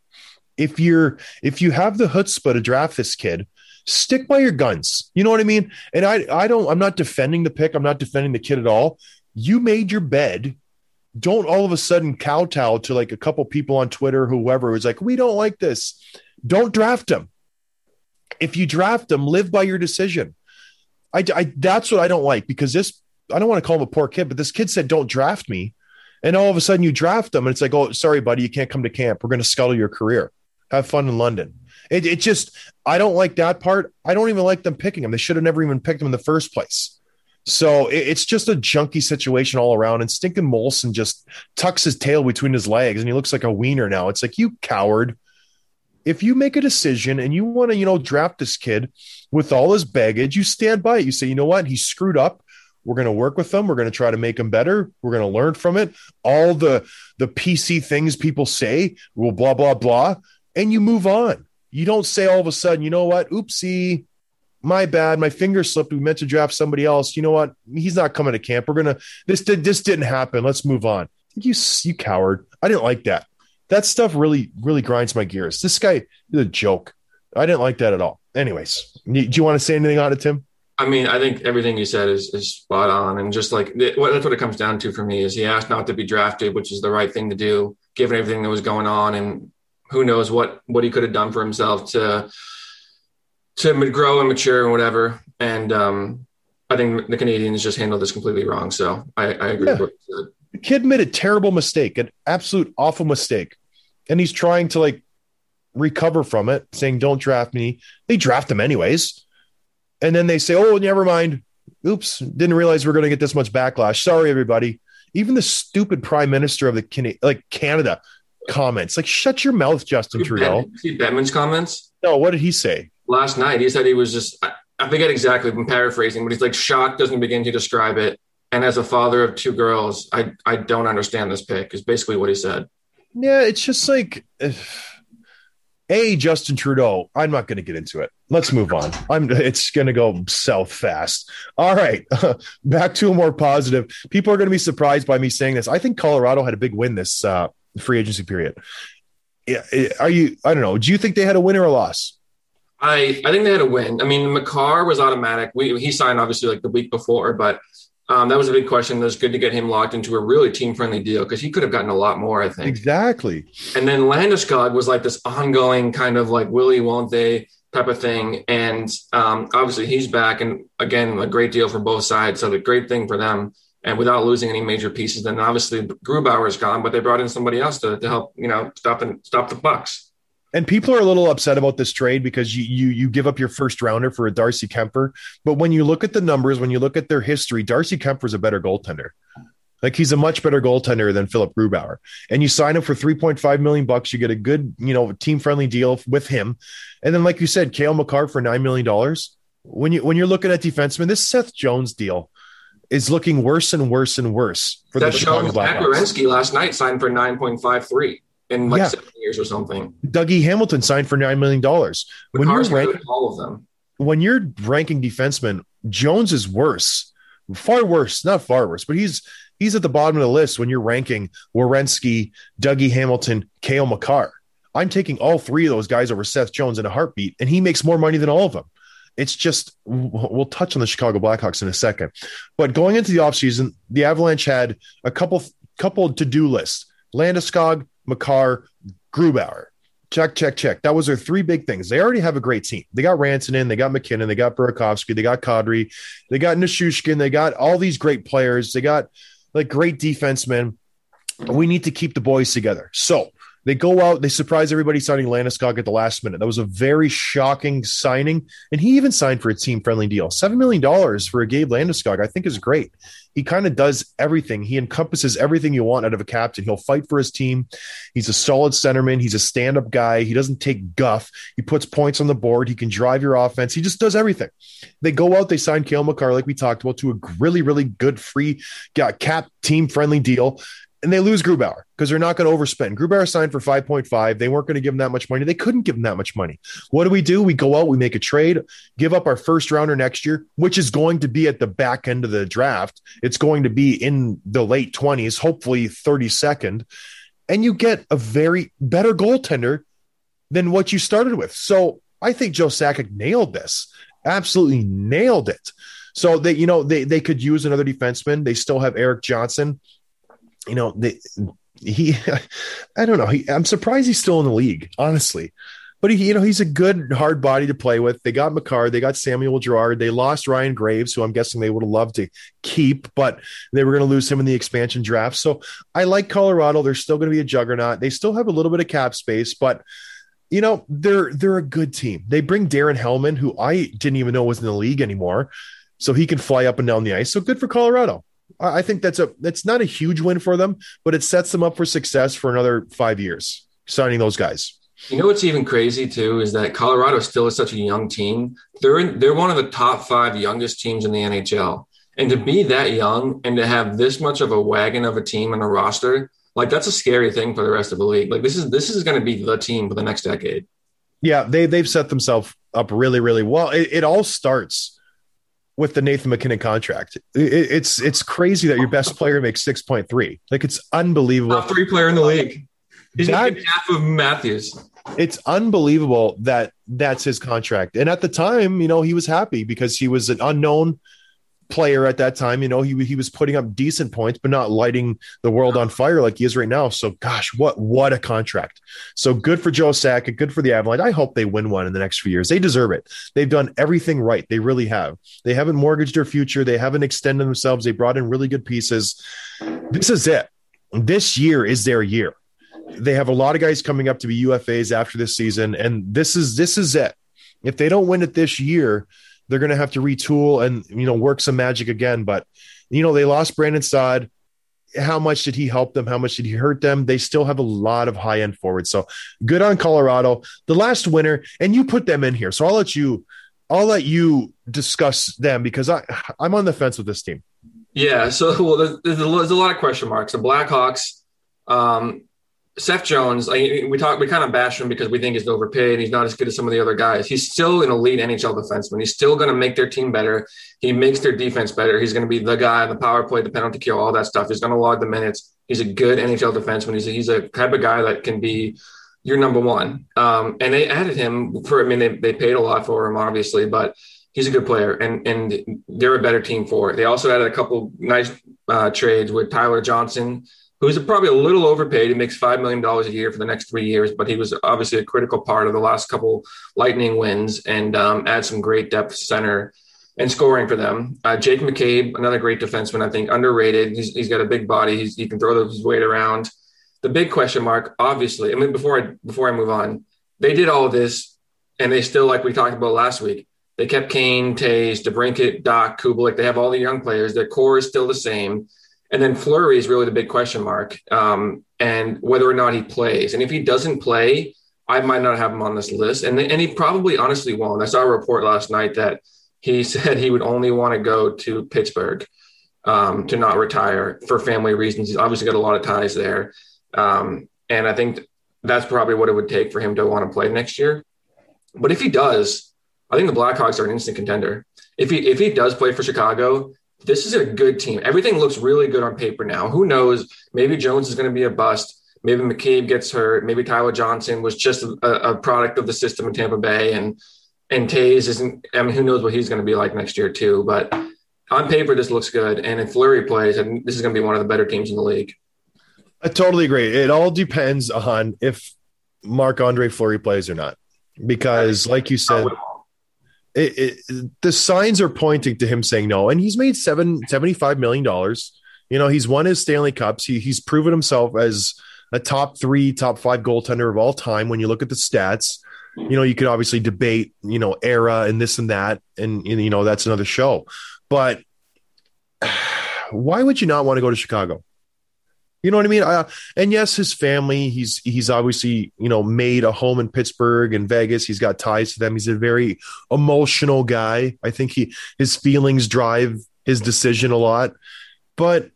If you're if you have the chutzpah to draft this kid, stick by your guns. You know what I mean? And I I don't I'm not defending the pick. I'm not defending the kid at all. You made your bed. Don't all of a sudden kowtow to like a couple people on Twitter, whoever was like, we don't like this. Don't draft him. If you draft him, live by your decision. I, I that's what I don't like because this I don't want to call him a poor kid, but this kid said, "Don't draft me," and all of a sudden you draft them and it's like, "Oh, sorry, buddy, you can't come to camp. We're going to scuttle your career. Have fun in London." It, it just I don't like that part. I don't even like them picking him. They should have never even picked him in the first place. So it, it's just a junky situation all around. And stinking Molson just tucks his tail between his legs, and he looks like a wiener now. It's like you coward. If you make a decision and you want to, you know, draft this kid with all his baggage, you stand by it. You say, you know what, he screwed up. We're going to work with them. We're going to try to make them better. We're going to learn from it. All the the PC things people say, will blah blah blah, and you move on. You don't say all of a sudden, you know what, oopsie, my bad, my finger slipped. We meant to draft somebody else. You know what, he's not coming to camp. We're gonna this did this didn't happen. Let's move on. You you coward. I didn't like that. That stuff really really grinds my gears. This guy is a joke. I didn't like that at all. Anyways, do you want to say anything on it, Tim? I mean, I think everything you said is, is spot on. And just like that's what it comes down to for me is he asked not to be drafted, which is the right thing to do, given everything that was going on. And who knows what, what he could have done for himself to, to grow and mature and whatever. And um, I think the Canadians just handled this completely wrong. So I, I agree Yeah. with what you said. The kid made a terrible mistake, an absolute awful mistake. And he's trying to like recover from it, saying, Don't draft me. They draft him anyways. And then they say, Oh, never mind. Oops, didn't realize we are going to get this much backlash. Sorry, everybody. Even the stupid prime minister of the Can- like Canada comments, like, shut your mouth, Justin Trudeau. Ben- see Bettman's comments No, what did he say? last night. He said he was just, I, I forget exactly, I'm paraphrasing, but he's like, shock doesn't begin to describe it. And as a father of two girls, I, I don't understand this pick, is basically what he said. Yeah, it's just like, a Justin Trudeau. I'm not going to get into it. Let's move on. I'm. It's going to go south fast. All right, back to a more positive. People are going to be surprised by me saying this. I think Colorado had a big win this uh, free agency period. Yeah, are you? I don't know. Do you think they had a win or a loss? I, I think they had a win. I mean, Makar was automatic. We, he signed obviously like the week before, but um, that was a big question. It was good to get him locked into a really team friendly deal because he could have gotten a lot more, I think. Exactly. And then Landeskog was like this ongoing kind of like Willie won't they type of thing. And um, obviously he's back, and again, a great deal for both sides. So the great thing for them, and without losing any major pieces. Then obviously Grubauer is gone, but they brought in somebody else to, to help you know stop the stop the Bucks. And people are a little upset about this trade because you you you give up your first rounder for a Darcy Kuemper. But when you look at the numbers, when you look at their history, Darcy Kuemper's a better goaltender. Like he's a much better goaltender than Philipp Grubauer. And you sign him for 3.5 million bucks, you get a good, you know, team-friendly deal with him. And then like you said, Cale Makar for 9 million dollars. When you when you're looking at defensemen, this Seth Jones deal is looking worse and worse and worse for That the Chicago Blackhawks. Werenski last night signed for nine point five three in like Yeah. seven years or something. Dougie Hamilton signed for 9 million dollars. When you're ranking all of them. when you're ranking defensemen, Jones is worse far worse, not far worse, but he's he's at the bottom of the list when you're ranking Werenski, Dougie Hamilton, Cale Makar. I'm taking all three of those guys over Seth Jones in a heartbeat, and he makes more money than all of them. It's just we'll touch on the Chicago Blackhawks in a second. But going into the offseason, the Avalanche had a couple couple to-do lists. Landeskog, Makar, Grubauer. Check, check, check. That was their three big things. They already have a great team. They got Rantanen, they got MacKinnon, they got Burakovsky, they got Kadri, they got Nichushkin, they got all these great players. They got like great defensemen. We need to keep the boys together. So they go out, they surprise everybody signing Landeskog at the last minute. That was a very shocking signing. And he even signed for a team friendly deal. $7 million for a Gabe Landeskog, I think is great. He kind of does everything. He encompasses everything you want out of a captain. He'll fight for his team. He's a solid centerman. He's a stand up guy. He doesn't take guff. He puts points on the board. He can drive your offense. He just does everything. They go out, they sign Cale Makar, like we talked about, to a really, really good free cap team friendly deal and they lose Grubauer because they're not going to overspend. Grubauer signed for 5.5. They weren't going to give him that much money. They couldn't give him that much money. What do we do? We go out, we make a trade, give up our first rounder next year, which is going to be at the back end of the draft. It's going to be in the late 20s, hopefully 32nd. And you get a very better goaltender than what you started with. So I think Joe Sakic nailed this. Absolutely nailed it. So they, you know, they they could use another defenseman. They still have Erik Johnson you know, they, he, I don't know. He, I'm surprised he's still in the league, honestly. But he, you know, he's a good hard body to play with. They got Makar, they got Samuel Girard, they lost Ryan Graves, who I'm guessing they would have loved to keep, but they were going to lose him in the expansion draft. So I like Colorado. They're still going to be a juggernaut. They still have a little bit of cap space, but you know, they're they're a good team. They bring Darren Hellman, who I didn't even know was in the league anymore, so he can fly up and down the ice. So good for Colorado. I think that's a that's not a huge win for them, but it sets them up for success for another five years signing those guys. You know what's even crazy too is that Colorado still is such a young team. They're in, they're one of the top five youngest teams in the NHL, and to be that young and to have this much of a wagon of a team and a roster, like that's a scary thing for the rest of the league. Like this is this is going to be the team for the next decade. Yeah, they they've set themselves up really really well. It, it all starts with the Nathan MacKinnon contract. It, it's it's crazy that your best player makes six point three. Like it's unbelievable. Top three player in the league. He's That- making half of Matthews. It's unbelievable that that's his contract. And at the time, you know, he was happy because he was an unknown player at that time. You know, he he was putting up decent points, but not lighting the world on fire like he is right now. So, gosh, what what a contract! So good for Joe Sakic, good for the Avalanche. I hope they win one in the next few years. They deserve it. They've done everything right. They really have. They haven't mortgaged their future. They haven't extended themselves. They brought in really good pieces. This is it. This year is their year. They have a lot of guys coming up to be UFAs after this season, and this is this is it. If they don't win it this year, they're going to have to retool and you know work some magic again. But you know they lost Brandon Saad. How much did he help them? How much did he hurt them? They still have a lot of high end forwards. So good on Colorado. The last winner, and you put them in here. So I'll let you. I'll let you discuss them because I I'm on the fence with this team. Yeah, so well, there's, there's, a, lot of question marks. The Blackhawks, um, Seth Jones, I, we talk, we kind of bash him because we think he's overpaid. He's not as good as some of the other guys. He's still an elite NHL defenseman. He's still going to make their team better. He makes their defense better. He's going to be the guy, on the power play, the penalty kill, all that stuff. He's going to log the minutes. He's a good NHL defenseman. He's a, he's a type of guy that can be your number one. Um, and they added him for, I mean, they, they paid a lot for him, obviously, but he's a good player and, and they're a better team for it. They also added a couple nice uh, trades with Tyler Johnson, who's probably a little overpaid. He makes $5 million a year for the next three years, but he was obviously a critical part of the last couple lightning wins and um, add some great depth center and scoring for them. Uh, Jake McCabe, another great defenseman, I think underrated. He's, he's got a big body. He's, he can throw his weight around. The big question mark, obviously, I mean, before I, before I move on, they did all this and they still, like we talked about last week, they kept Kane, Toews, DeBrincat, Dach, Kubalik. They have all the young players. Their core is still the same. And then Fleury is really the big question mark, um, and whether or not he plays. And if he doesn't play, I might not have him on this list. And and he probably honestly won't. I saw a report last night that he said he would only want to go to Pittsburgh um, to not retire for family reasons. He's obviously got a lot of ties there, um, and I think that's probably what it would take for him to want to play next year. But if he does, I think the Blackhawks are an instant contender. If he if he does play for Chicago, this is a good team. Everything looks really good on paper now. Who knows? Maybe Jones is going to be a bust. Maybe McCabe gets hurt. Maybe Tyler Johnson was just a, a product of the system in Tampa Bay, and and Toews isn't. I mean, who knows what he's going to be like next year too? But on paper, this looks good. And if Fleury plays, and this is going to be one of the better teams in the league. I totally agree. It all depends on if Marc Andre Fleury plays or not, because like you said, it, it, the signs are pointing to him saying no, and he's made seven seventy five million dollars. You know, he's won his Stanley Cups. He, he's proven himself as a top three, top five goaltender of all time. When you look at the stats, you know, you could obviously debate, you know, era and this and that, and, and you know that's another show. But why would you not want to go to Chicago? You know what I mean? Uh, and yes, his family, he's he's obviously, you know, made a home in Pittsburgh and Vegas. He's got ties to them. He's a very emotional guy. I think he his feelings drive his decision a lot. But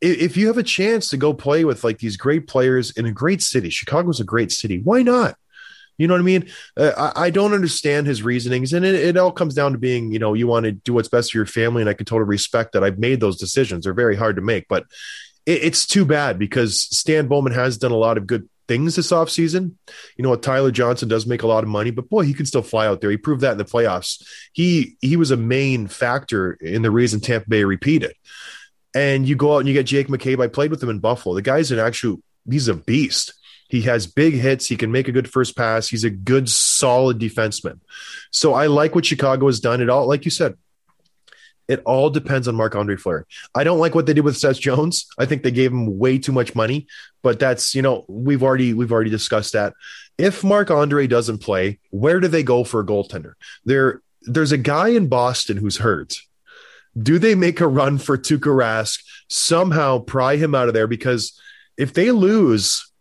if you have a chance to go play with like these great players in a great city, Chicago's a great city. Why not? You know what I mean? Uh, I, I, don't understand his reasonings, and it, it, all comes down to being, you know, you want to do what's best for your family, and I can totally respect that. I've made those decisions; they're very hard to make, but it, it's too bad because Stan Bowman has done a lot of good things this offseason. You know what? Tyler Johnson does make a lot of money, but boy, he can still fly out there. He proved that in the playoffs. He he was a main factor in the reason Tampa Bay repeated. And you go out and you get Jake McCabe. I played with him in Buffalo. The guy's an actual he's a beast. He has big hits. He can make a good first pass. He's a good, solid defenseman. So I like what Chicago has done. It all, like you said, it all depends on Marc Andre Fleury. I don't like what they did with Seth Jones. I think they gave him way too much money, but that's you know we've already we've already discussed that. If Marc Andre doesn't play, where do they go for a goaltender? There, there's a guy in Boston who's hurt. Do they make a run for Tuukka Rask somehow pry him out of there? Because if they lose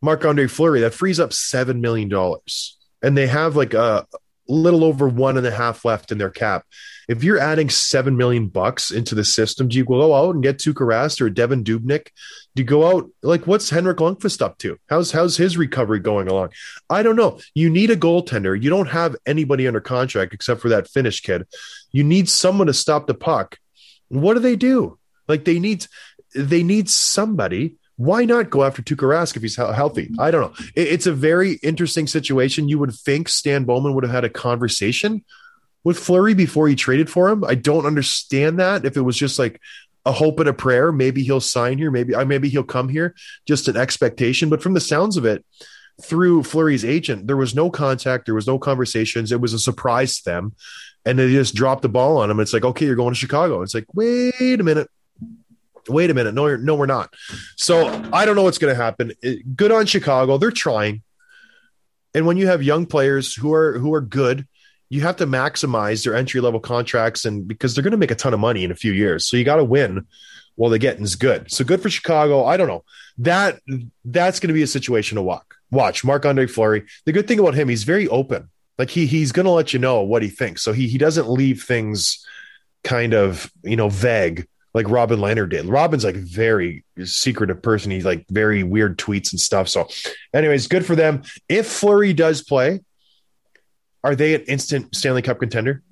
Marc Andre Fleury, that frees up seven million dollars, and they have like a little over one and a half left in their cap if you're adding seven million bucks into the system, do you go out and get Tuukka Rask or Devan Dubnyk? Do you go out like what's Henrik Lundqvist up to? How's how's his recovery going along? I don't know. You need a goaltender. You don't have anybody under contract except for that Finnish kid. You need someone to stop the puck. What do they do? Like they need they need somebody why not go after Tuukka Rask if he's healthy? I don't know. It's a very interesting situation. You would think Stan Bowman would have had a conversation with Fleury before he traded for him. I don't understand that. If it was just like a hope and a prayer, maybe he'll sign here, maybe I maybe he'll come here, just an expectation. But from the sounds of it, through Fleury's agent, there was no contact, there was no conversations. It was a surprise to them, and they just dropped the ball on him. It's like, okay, you're going to Chicago. It's like, wait a minute. Wait a minute. No, no, we're not. So I don't know what's going to happen. Good on Chicago. They're trying. And when you have young players who are who are good, you have to maximize their entry level contracts and because they're going to make a ton of money in a few years. So you got to win while the getting's good. So good for Chicago. I don't know. That that's going to be a situation to walk. Watch Marc Andre Fleury. The good thing about him, he's very open. Like he he's going to let you know what he thinks. So he he doesn't leave things kind of you know vague like Robin Lehner did. Robin's like very secretive person. He's like very weird tweets and stuff. So, anyways, good for them. If Fleury does play, are they an instant Stanley Cup contender?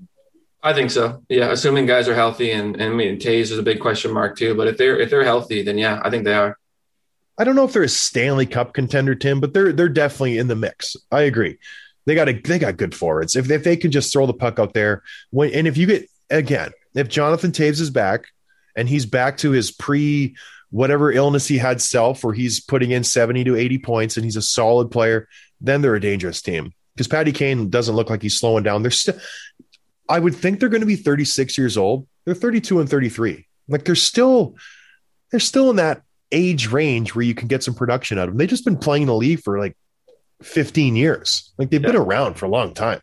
I think so. Yeah, assuming guys are healthy, and, and I mean Toews is a big question mark too. But if they're if they're healthy, then yeah, I think they are. I don't know if they're a Stanley Cup contender, Tim, but they're they're definitely in the mix. I agree. They got a they got good forwards. If if they can just throw the puck out there, when and if you get again, if Jonathan Toews is back and he's back to his pre whatever illness he had self, where he's putting in seventy to eighty points and he's a solid player, then they're a dangerous team because Patty Kane doesn't look like he's slowing down. They're still, I would think they're going to be 36 years old. They're 32 and 33. Like they're still, they're still in that age range where you can get some production out of them. They've just been playing the league for like 15 years. Like they've yeah. been around for a long time.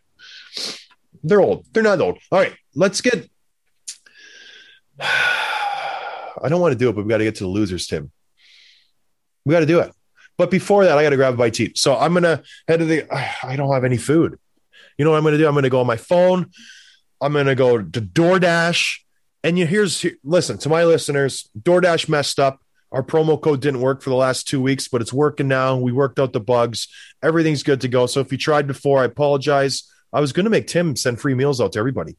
They're old. They're not old. All right, let's get. I don't want to do it, but we got to get to the losers, Tim. We got to do it. But before that, I got to grab a bite to eat. So I'm gonna head to the. I don't have any food. You know what I'm gonna do? I'm gonna go on my phone. I'm gonna go to DoorDash. And you here's listen to my listeners. DoorDash messed up. Our promo code didn't work for the last two weeks, but it's working now. We worked out the bugs. Everything's good to go. So if you tried before, I apologize. I was going to make Tim send free meals out to everybody.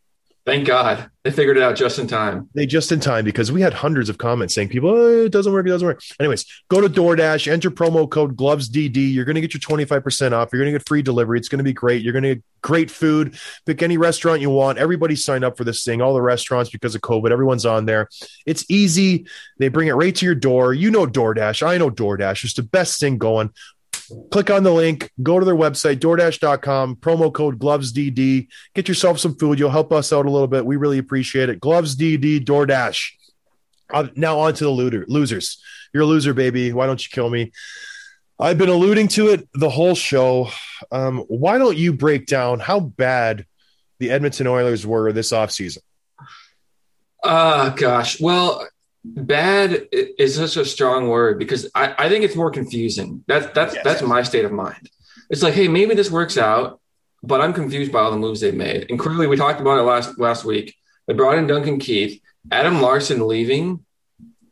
Thank God they figured it out just in time. They just in time because we had hundreds of comments saying people, oh, it doesn't work, it doesn't work. Anyways, go to DoorDash, enter promo code GlovesDD. You're going to get your 25% off. You're going to get free delivery. It's going to be great. You're going to get great food. Pick any restaurant you want. Everybody signed up for this thing. All the restaurants because of COVID, everyone's on there. It's easy. They bring it right to your door. You know DoorDash. I know DoorDash. It's the best thing going click on the link, go to their website, DoorDash.com, promo code GlovesDD. Get yourself some food. You'll help us out a little bit. We really appreciate it. GlovesDD, DoorDash. Uh, now on to the looter, losers. You're a loser, baby. Why don't you kill me? I've been alluding to it the whole show. Um, why don't you break down how bad the Edmonton Oilers were this offseason? Ah, gosh. Well, bad is such a strong word because I, I think it's more confusing. That's that's Yes. that's my state of mind. It's like, hey, maybe this works out, but I'm confused by all the moves they've made. And clearly, we talked about it last last week. They brought in Duncan Keith. Adam Larsson leaving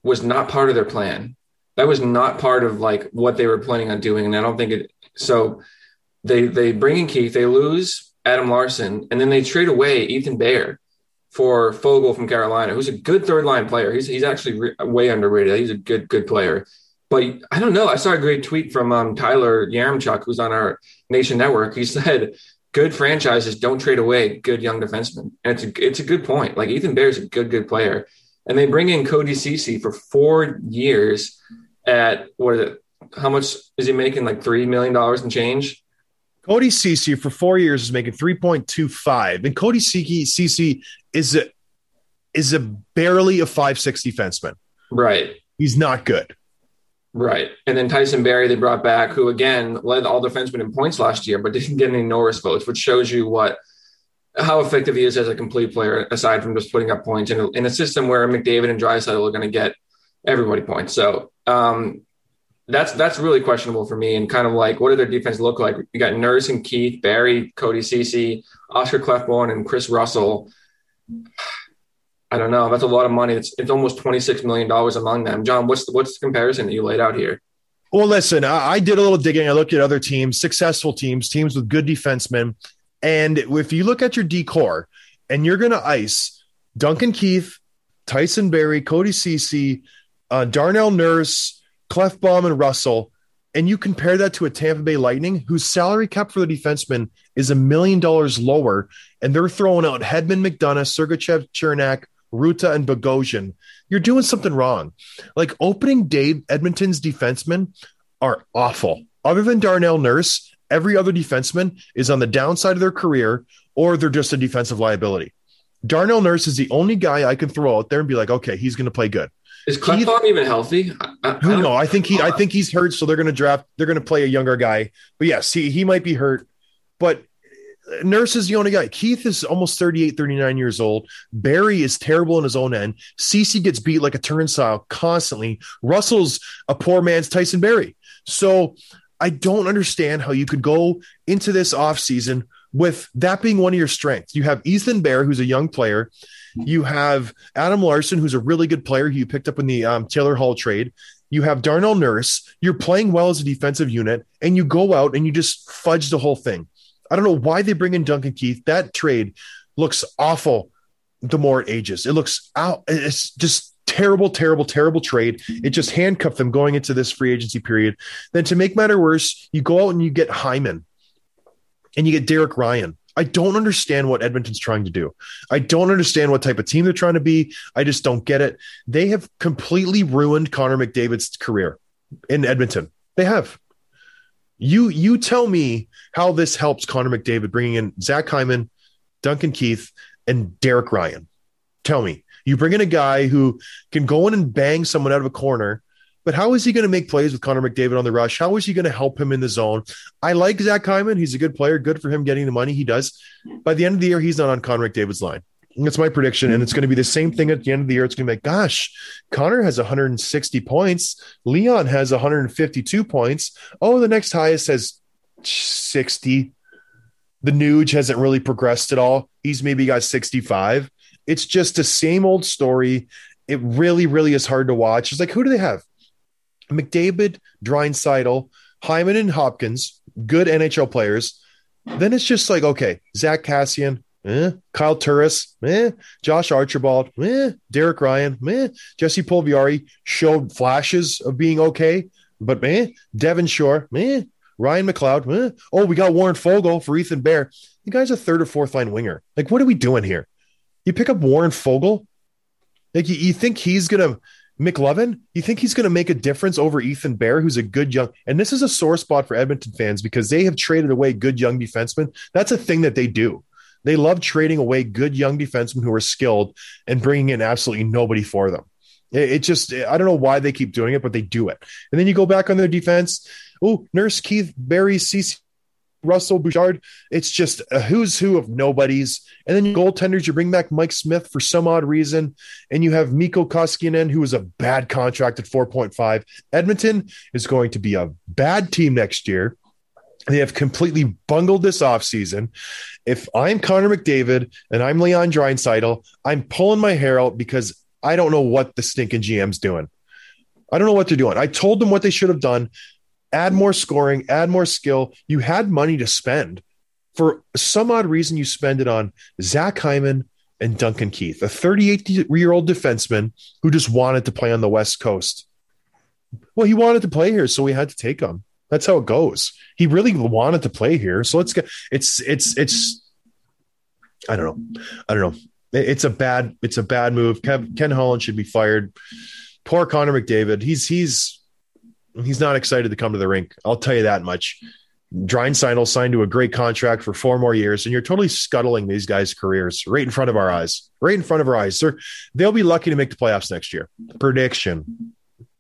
was not part of their plan. That was not part of like what they were planning on doing. And I don't think it. So they they bring in Keith. They lose Adam Larsson, and then they trade away Ethan Bear for Foegele from Carolina, who's a good third line player. He's he's actually re- way underrated. He's a good good player. But I don't know. I saw a great tweet from um, Tyler Yaremchuk, who's on our Nation Network. He said, "Good franchises don't trade away good young defensemen," and it's a, it's a good point. Like Ethan Bear's a good good player, and they bring in Cody Cece for four years at what is it? How much is he making? Like three million dollars and change. Cody Cece for four years is making 3.25. And Cody Cece is a is a barely a five six defenseman. Right. He's not good. Right. And then Tyson Barrie, they brought back, who again led all defensemen in points last year, but didn't get any Norris votes, which shows you what how effective he is as a complete player, aside from just putting up points in a, in a system where McDavid and Draisaitl are going to get everybody points. So um, that's that's really questionable for me. And kind of like, what do their defense look like? You got Nurse and Keith, Barrie, Cody Cece, Oscar Klefbom, and Chris Russell. I don't know. That's a lot of money. It's it's almost twenty six million dollars among them. John, what's the, what's the comparison that you laid out here? Well, listen, I, I did a little digging. I looked at other teams, successful teams, teams with good defensemen. And if you look at your decor and you're going to ice Duncan Keith, Tyson Barrie, Cody Cece, uh, Darnell Nurse, Klefbom, and Russell, and you compare that to a Tampa Bay Lightning, whose salary cap for the defenseman is a million dollars lower, and they're throwing out Hedman, McDonagh, Sergachev, Cernak, Rutta, and Bogosian, you're doing something wrong. Like opening day, Edmonton's defensemen are awful. Other than Darnell Nurse, every other defenseman is on the downside of their career or they're just a defensive liability. Darnell Nurse is the only guy I can throw out there and be like, okay, he's going to play good. Is Klefbom even healthy? I, I, I Who don't- know? I think he, I think he's hurt, so they're going to draft. They're going to play a younger guy. But yes, he he might be hurt. But uh, Nurse is the only guy. Keith is almost 38, 39 years old. Barrie is terrible in his own end. Cece gets beat like a turnstile constantly. Russell's a poor man's Tyson Barrie. So I don't understand how you could go into this offseason with that being one of your strengths. You have Ethan Bear, who's a young player. You have Adam Larsson, who's a really good player who you picked up in the um, Taylor Hall trade. You have Darnell Nurse. You're playing well as a defensive unit, and you go out and you just fudge the whole thing. I don't know why they bring in Duncan Keith. That trade looks awful the more it ages. It looks out. It's just terrible, terrible, terrible trade. It just handcuffed them going into this free agency period. Then to make matter worse, you go out and you get Hyman and you get Derek Ryan. I don't understand what Edmonton's trying to do. I don't understand what type of team they're trying to be. I just don't get it. They have completely ruined Connor McDavid's career in Edmonton. They have. You you tell me how this helps Connor McDavid bringing in Zach Hyman, Duncan Keith, and Derek Ryan. Tell me. You bring in a guy who can go in and bang someone out of a corner, but how is he going to make plays with Connor McDavid on the rush? How is he going to help him in the zone? I like Zach Hyman. He's a good player. Good for him getting the money he does. By the end of the year, he's not on Connor McDavid's line. That's my prediction. And it's going to be the same thing at the end of the year. It's going to be like, gosh, Connor has 160 points. Leon has 152 points. Oh, the next highest has 60. The Nuge hasn't really progressed at all. He's maybe got 65. It's just the same old story. It really, really is hard to watch. It's like, who do they have? McDavid, Draisaitl, Hyman, and Hopkins, good NHL players. Then it's just like, okay, Zach Kassian, eh. Kyle Turris, eh. Josh Archibald, eh. Derek Ryan, eh. Jesse Puljujarvi showed flashes of being okay, but man, Devin Shore, man, Ryan McLeod, eh. oh, we got Warren Foegele for Ethan Bear. The guys a third or fourth line winger. Like, what are we doing here? You pick up Warren Foegele, like you, you think he's gonna McLovin, you think he's going to make a difference over Ethan Bear, who's a good young, and this is a sore spot for Edmonton fans because they have traded away good young defensemen. That's a thing that they do. They love trading away good young defensemen who are skilled and bringing in absolutely nobody for them. It, it just, I don't know why they keep doing it, but they do it. And then you go back on their defense. Oh, Nurse Keith Barry, Cece Russell Bouchard. It's just a who's who of nobodies. And then goaltenders, you bring back Mike Smith for some odd reason, and you have Mikko Koskinen, who is a bad contract at 4.5. Edmonton is going to be a bad team next year. They have completely bungled this offseason. If I'm Connor McDavid and I'm Leon Draisaitl, I'm pulling my hair out because I don't know what the stinking GM's doing. I don't know what they're doing. I told them what they should have done add more scoring, add more skill. You had money to spend. For some odd reason, you spend it on Zach Hyman and Duncan Keith, a 38 year old defenseman who just wanted to play on the West Coast. Well, he wanted to play here, so we had to take him. That's how it goes. He really wanted to play here, so let's get. It's it's it's. I don't know. I don't know. It's a bad. It's a bad move. Kev, Ken Holland should be fired. Poor Connor McDavid. He's he's he's not excited to come to the rink. I'll tell you that much. Draisaitl signed to a great contract for four more years, and you're totally scuttling these guys' careers right in front of our eyes. Right in front of our eyes. They're, they'll be lucky to make the playoffs next year. Prediction: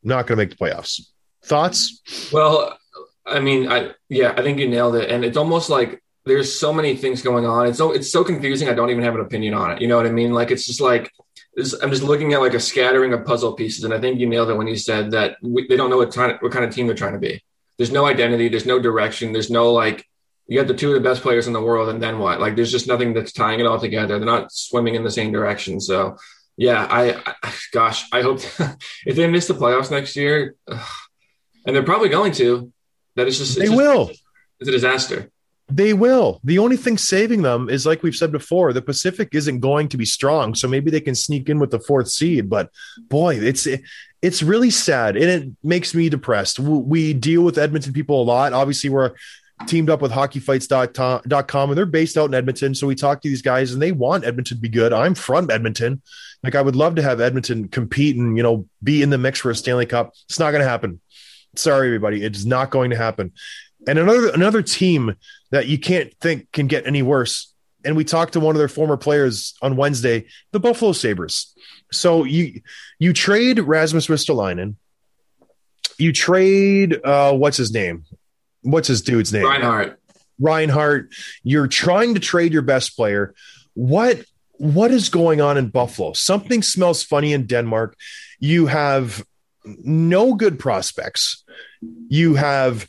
not going to make the playoffs. Thoughts? Well, I mean, I yeah, I think you nailed it, and it's almost like there's so many things going on. It's so it's so confusing. I don't even have an opinion on it. You know what I mean? Like it's just like I'm just looking at like a scattering of puzzle pieces, and I think you nailed it when you said that we, they don't know what, time, what kind of team they're trying to be. There's no identity, there's no direction, there's no like you got the two of the best players in the world, and then what? Like there's just nothing that's tying it all together. They're not swimming in the same direction. So yeah, I, I gosh, I hope if they miss the playoffs next year, and they're probably going to, that is just they just, will. It's a disaster. They will. The only thing saving them is, like we've said before, the Pacific isn't going to be strong, so maybe they can sneak in with the fourth seed. But boy, it's it's really sad, and it makes me depressed. We deal with Edmonton people a lot. Obviously, we're teamed up with hockeyfights.com and they're based out in Edmonton. So we talk to these guys and they want Edmonton to be good. I'm from Edmonton. Like I would love to have Edmonton compete and, you know, be in the mix for a Stanley Cup. It's not going to happen. Sorry, everybody. It's not going to happen. And another another team that you can't think can get any worse. And we talked to one of their former players on Wednesday, the Buffalo Sabres. So you you trade Rasmus Ristolainen, you trade uh, what's his name? What's his dude's name? Reinhardt. Reinhart. You're trying to trade your best player. What what is going on in Buffalo? Something smells funny in Denmark. You have no good prospects. You have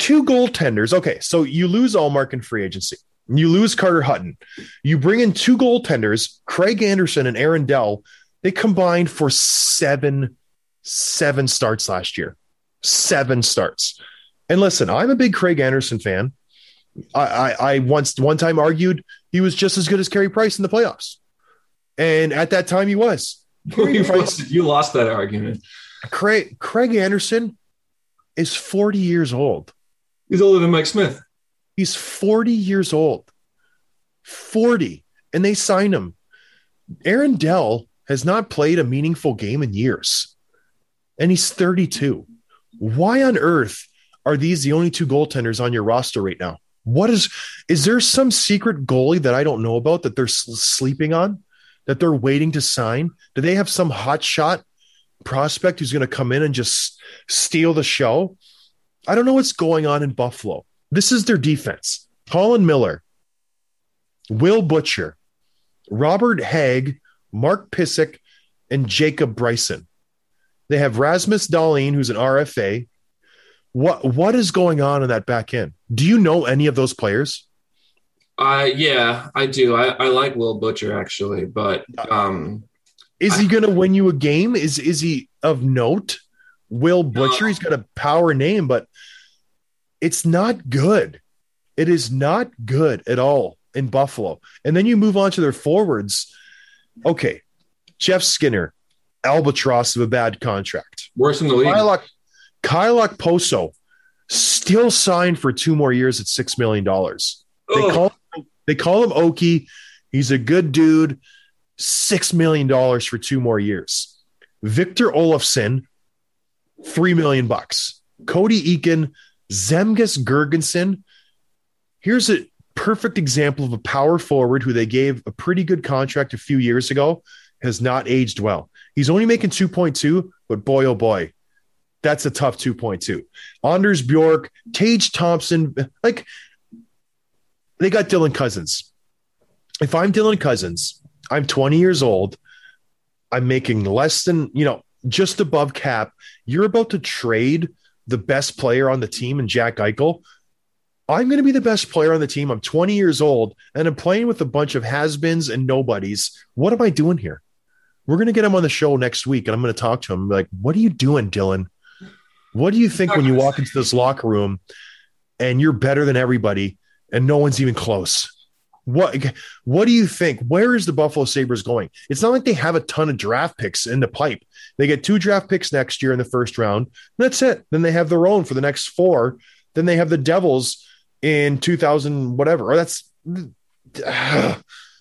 two goaltenders. Okay, so you lose Ullmark in free agency. You lose Carter Hutton. You bring in two goaltenders, Craig Anderson and Aaron Dell. They combined for seven, seven starts last year. Seven starts. And listen, I'm a big Craig Anderson fan. I, I, I once one time argued he was just as good as Carey Price in the playoffs. And at that time he was. you, lost, you lost that argument. Craig Craig Anderson is 40 years old. He's older than Mike Smith. He's 40 years old. 40. And they signed him. Aaron Dell has not played a meaningful game in years. And he's 32. Why on earth are these the only two goaltenders on your roster right now? What is is there some secret goalie that I don't know about that they're sleeping on that they're waiting to sign? Do they have some hot shot prospect who's going to come in and just steal the show? I don't know what's going on in Buffalo. This is their defense. Colin Miller, Will Butcher, Robert Hagg, Mark Pysyk, and Jacob Bryson. They have Rasmus Dahlin, who's an RFA. What what is going on in that back end? Do you know any of those players? Uh, yeah, I do. I, I like Will Butcher actually, but um, is he going to win you a game? Is is he of note? Will Butcher, no. he's got a power name, but it's not good. It is not good at all. in Buffalo. And then you move on to their forwards. Okay. Jeff Skinner, albatross of a bad contract. Worse in the league. Kylok, Kyle Okposo still signed for two more years at $6 million. They call, they call him Okie. He's a good dude. $6 million for two more years. Victor Olofsson, three million bucks. Cody Eakin, Zemgus Girgensons. Here's a perfect example of a power forward who they gave a pretty good contract a few years ago, has not aged well. He's only making 2.2, but boy, oh boy, that's a tough 2.2. Anders Bjork, Tage Thompson, like they got Dylan Cozens. If I'm Dylan Cozens, I'm 20 years old. I'm making less than, you know, just above cap. You're about to trade the best player on the team and Jack Eichel. I'm going to be the best player on the team. I'm 20 years old and I'm playing with a bunch of has-beens and nobodies. What am I doing here? We're going to get him on the show next week and I'm going to talk to him like, "What are you doing, Dylan? What do you think when you walk into this locker room and you're better than everybody and no one's even close?" What what do you think? Where is the Buffalo Sabres going? It's not like they have a ton of draft picks in the pipe. They get two draft picks next year in the first round. That's it. Then they have their own for the next four. Then they have the Devils in 2000 whatever. Or that's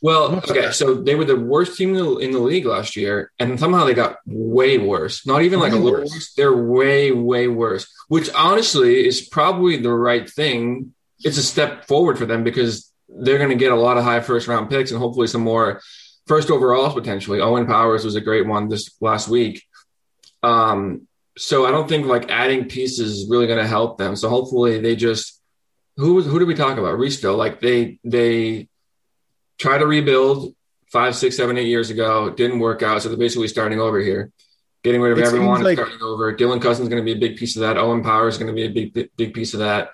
Well, okay, so they were the worst team in the, in the league last year, and somehow they got way worse. Not even like Way a little worse. worse. They're way, way worse. Which honestly is probably the right thing. It's a step forward for them because they're going to get a lot of high first round picks and hopefully some more first overalls potentially. Owen Powers was a great one this last week. Um, so I don't think like adding pieces is really going to help them. So hopefully they just who who did we talk about? Restow. Like they they try to rebuild five, six, seven, eight years ago. Didn't work out. So they're basically starting over here, getting rid of It everyone, like- starting over. Dylan Cozens is going to be a big piece of that. Owen Power is going to be a big, big, big piece of that.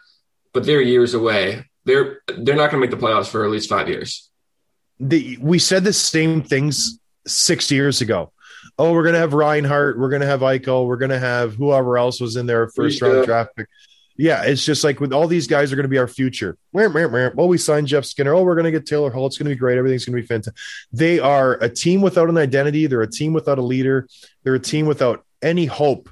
But they're years away. They're they're not going to make the playoffs for at least five years. the we said the same things six years ago. Oh, we're gonna have Reinhart, we're gonna have Eichel, we're gonna have whoever else was in their first round Yeah. draft pick. Yeah, it's just like with all these guys are gonna be our future. Oh, we signed Jeff Skinner. Oh, we're gonna get Taylor Hall. It's gonna be great. Everything's gonna be fantastic. They are a team without an identity. They're a team without a leader. They're a team without any hope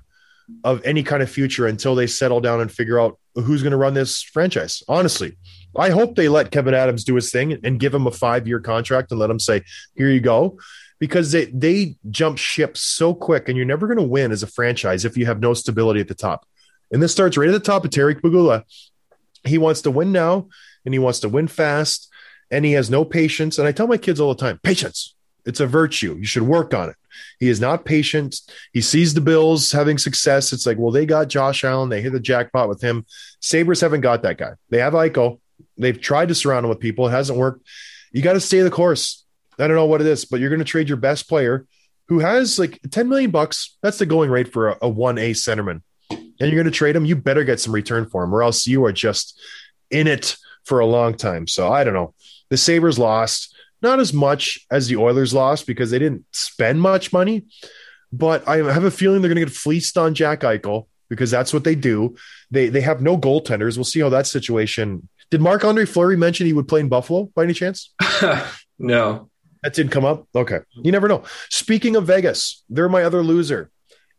of any kind of future until they settle down and figure out who's going to run this franchise. Honestly, I hope they let Kevyn Adams do his thing and give him a five year contract and let him say, "Here you go," because they they jump ship so quick, and you're never going to win as a franchise if you have no stability at the top. And this starts right at the top of Terry Pegula. He wants to win now, and he wants to win fast, and he has no patience. And I tell my kids all the time, patience. It's a virtue. You should work on it. He is not patient. He sees the Bills having success. It's like, well, they got Josh Allen. They hit the jackpot with him. Sabres haven't got that guy. They have Eichel. They've tried to surround him with people. It hasn't worked. You got to stay the course. I don't know what it is, but you're going to trade your best player who has like 10 million bucks. That's the going rate for a, a 1A centerman. And you're going to trade him. You better get some return for him, or else you are just in it for a long time. So I don't know. The Sabres lost not as much as the Oilers lost because they didn't spend much money, but I have a feeling they're going to get fleeced on Jack Eichel because that's what they do. They they have no goaltenders. We'll see how that situation. Did Marc Andre Fleury mention he would play in Buffalo by any chance? no. That didn't come up. Okay. You never know. Speaking of Vegas, they're my other loser.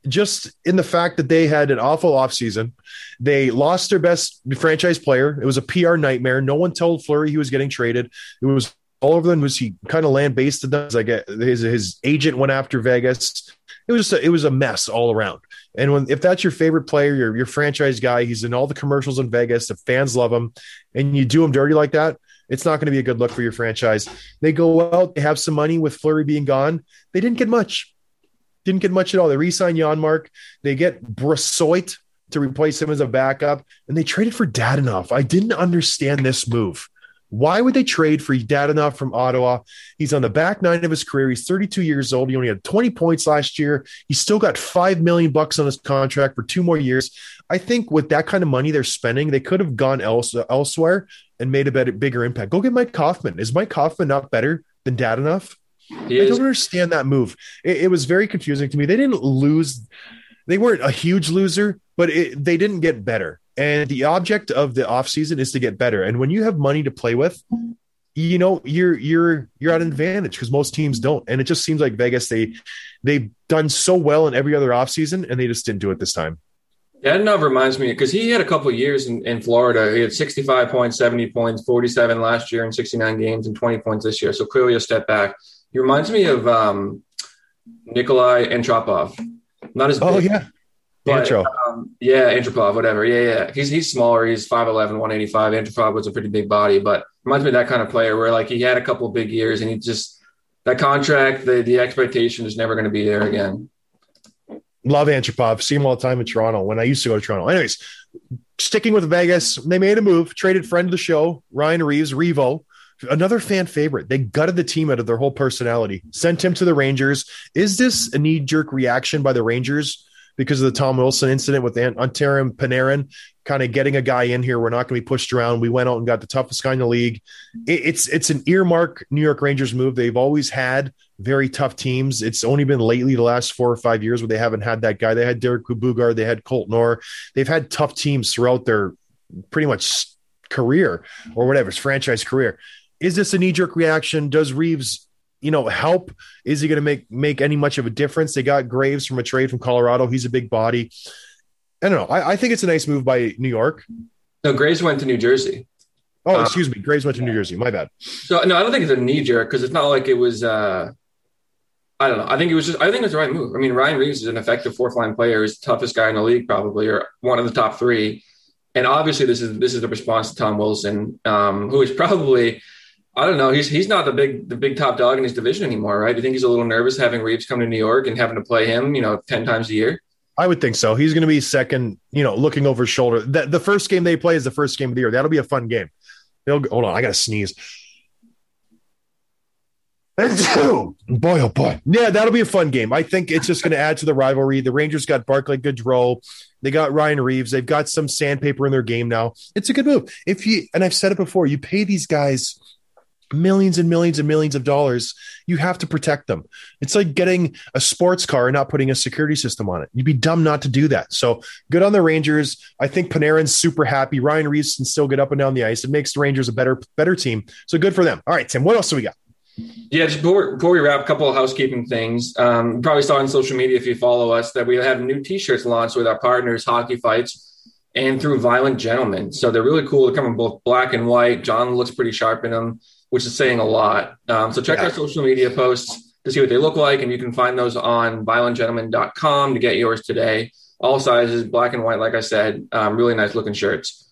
Just in the fact that they had an awful offseason. They lost their best franchise player. It was a PR nightmare. No one told Fleury he was getting traded. It was all over them. Was he kind of land based? Like uh, his, his agent went after Vegas. It was a, it was a mess all around. And when if that's your favorite player, your your franchise guy, he's in all the commercials in Vegas. The fans love him, and you do him dirty like that. It's not going to be a good look for your franchise. They go out, they have some money with Fleury being gone. They didn't get much. Didn't get much at all. They re-sign Janmark. They get Brossoit to replace him as a backup, and they traded for Dadonov. I didn't understand this move. Why would they trade for Dadonov from Ottawa? He's on the back nine of his career. He's 32 years old. He only had 20 points last year. He's still got five million bucks on his contract for two more years. I think with that kind of money they're spending, they could have gone else, elsewhere and made a better, bigger impact. Go get Mike Hoffman. Is Mike Hoffman not better than Dadonov? He I is. don't understand that move. It, it was very confusing to me. They didn't lose. They weren't a huge loser, but it, they didn't get better. And the object of the offseason is to get better. And when you have money to play with, you know you're you're you're at an advantage because most teams don't and it just seems like vegas they they've done so well in every other offseason and they just didn't do it this time yeah that reminds me because he had a couple of years in, in Florida. He had 65 points, 70 points, 47 last year in 69 games and 20 points this year. So clearly a step back. He reminds me of um, Nikolai Antropov. Not as big, oh yeah but, um, yeah, Antropov, whatever. Yeah, yeah. He's he's smaller. He's 5'11", 185. Antropov was a pretty big body, but reminds me of that kind of player where like he had a couple of big years and he just that contract, the the expectation is never going to be there again. love Antropov. See him all the time in Toronto when I used to go to Toronto. Anyways, sticking with Vegas, they made a move, traded friend of the show, Ryan Reaves, Revo, another fan favorite. They gutted the team out of their whole personality, sent him to the Rangers. Is this a knee jerk reaction by the Rangers because of the Tom Wilson incident with Artemi Panarin? Kind of getting a guy in here. We're not going to be pushed around. We went out and got the toughest guy in the league. It- it's it's an earmark New York Rangers move. They've always had very tough teams. It's only been lately the last four or five years where they haven't had that guy. They had Derek Boogaard, they had Colt Orr. They've had tough teams throughout their pretty much career or whatever, his franchise career. Is this a knee jerk reaction? Does Reaves, you know, help? Is he going to make make any much of a difference? They got Graves from a trade from Colorado. He's a big body. I don't know. I, I think it's a nice move by New York. No, Graves went to New Jersey. Oh, Uh, excuse me. Graves went to New Jersey. My bad. So no, I don't think it's a knee jerk because it's not like it was. uh I don't know. I think it was just. I think it was the right move. I mean, Ryan Reaves is an effective fourth line player. He's the toughest guy in the league, probably, or one of the top three. And obviously, this is this is the response to Tom Wilson, um, who is probably. I don't know. He's he's not the big the big top dog in his division anymore, right? Do you think he's a little nervous having Reaves come to New York and having to play him, you know, ten times a year? I would think so. He's going to be second, you know, looking over his shoulder. The, the first game they play is the first game of the year. That'll be a fun game. They'll hold on. I got to sneeze. boy, oh boy. Yeah, that'll be a fun game. I think it's just going to add to the rivalry. The Rangers got Barclay Goodrow. They got Ryan Reaves. They've got some sandpaper in their game now. It's a good move. If you, and I've said it before, you pay these guys millions and millions and millions of dollars, you have to protect them. It's like getting a sports car and not putting a security system on it. You'd be dumb not to do that. So good on the Rangers. I think Panarin's super happy. Ryan Reaves can still get up and down the ice. It makes the Rangers a better, better team. So good for them. All right, Tim, what else do we got? Yeah, just before, before we wrap, a couple of housekeeping things. Um, probably saw on social media if you follow us that we have new T-shirts launched with our partners, Hockey Fights, and through Violent Gentlemen. So they're really cool. They come in both black and white. John looks pretty sharp in them, which is saying a lot. Um, so check Yeah. our social media posts to see what they look like, and you can find those on violentgentlemen.com to get yours today. All sizes, black and white, like I said, um, really nice looking shirts.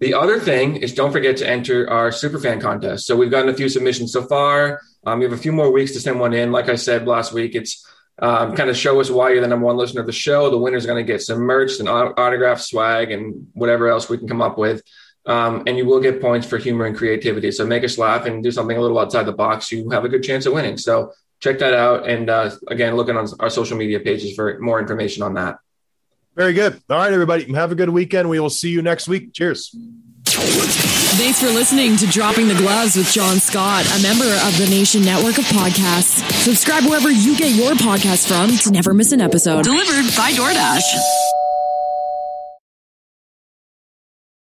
The other thing is don't forget to enter our superfan contest. So we've gotten a few submissions so far. Um, we have a few more weeks to send one in. Like I said last week, it's um, kind of show us why you're the number one listener of the show. The winner's going to get some merch and autograph swag and whatever else we can come up with. Um, and you will get points for humor and creativity. So make us laugh and do something a little outside the box. You have a good chance of winning. So check that out. And uh, again, looking on our social media pages for more information on that. Very good. All right, everybody. Have a good weekend. We will see you next week. Cheers. Thanks for listening to Dropping the Gloves with John Scott, a member of the Nation Network of Podcasts. Subscribe wherever you get your podcasts from to never miss an episode. Delivered by DoorDash.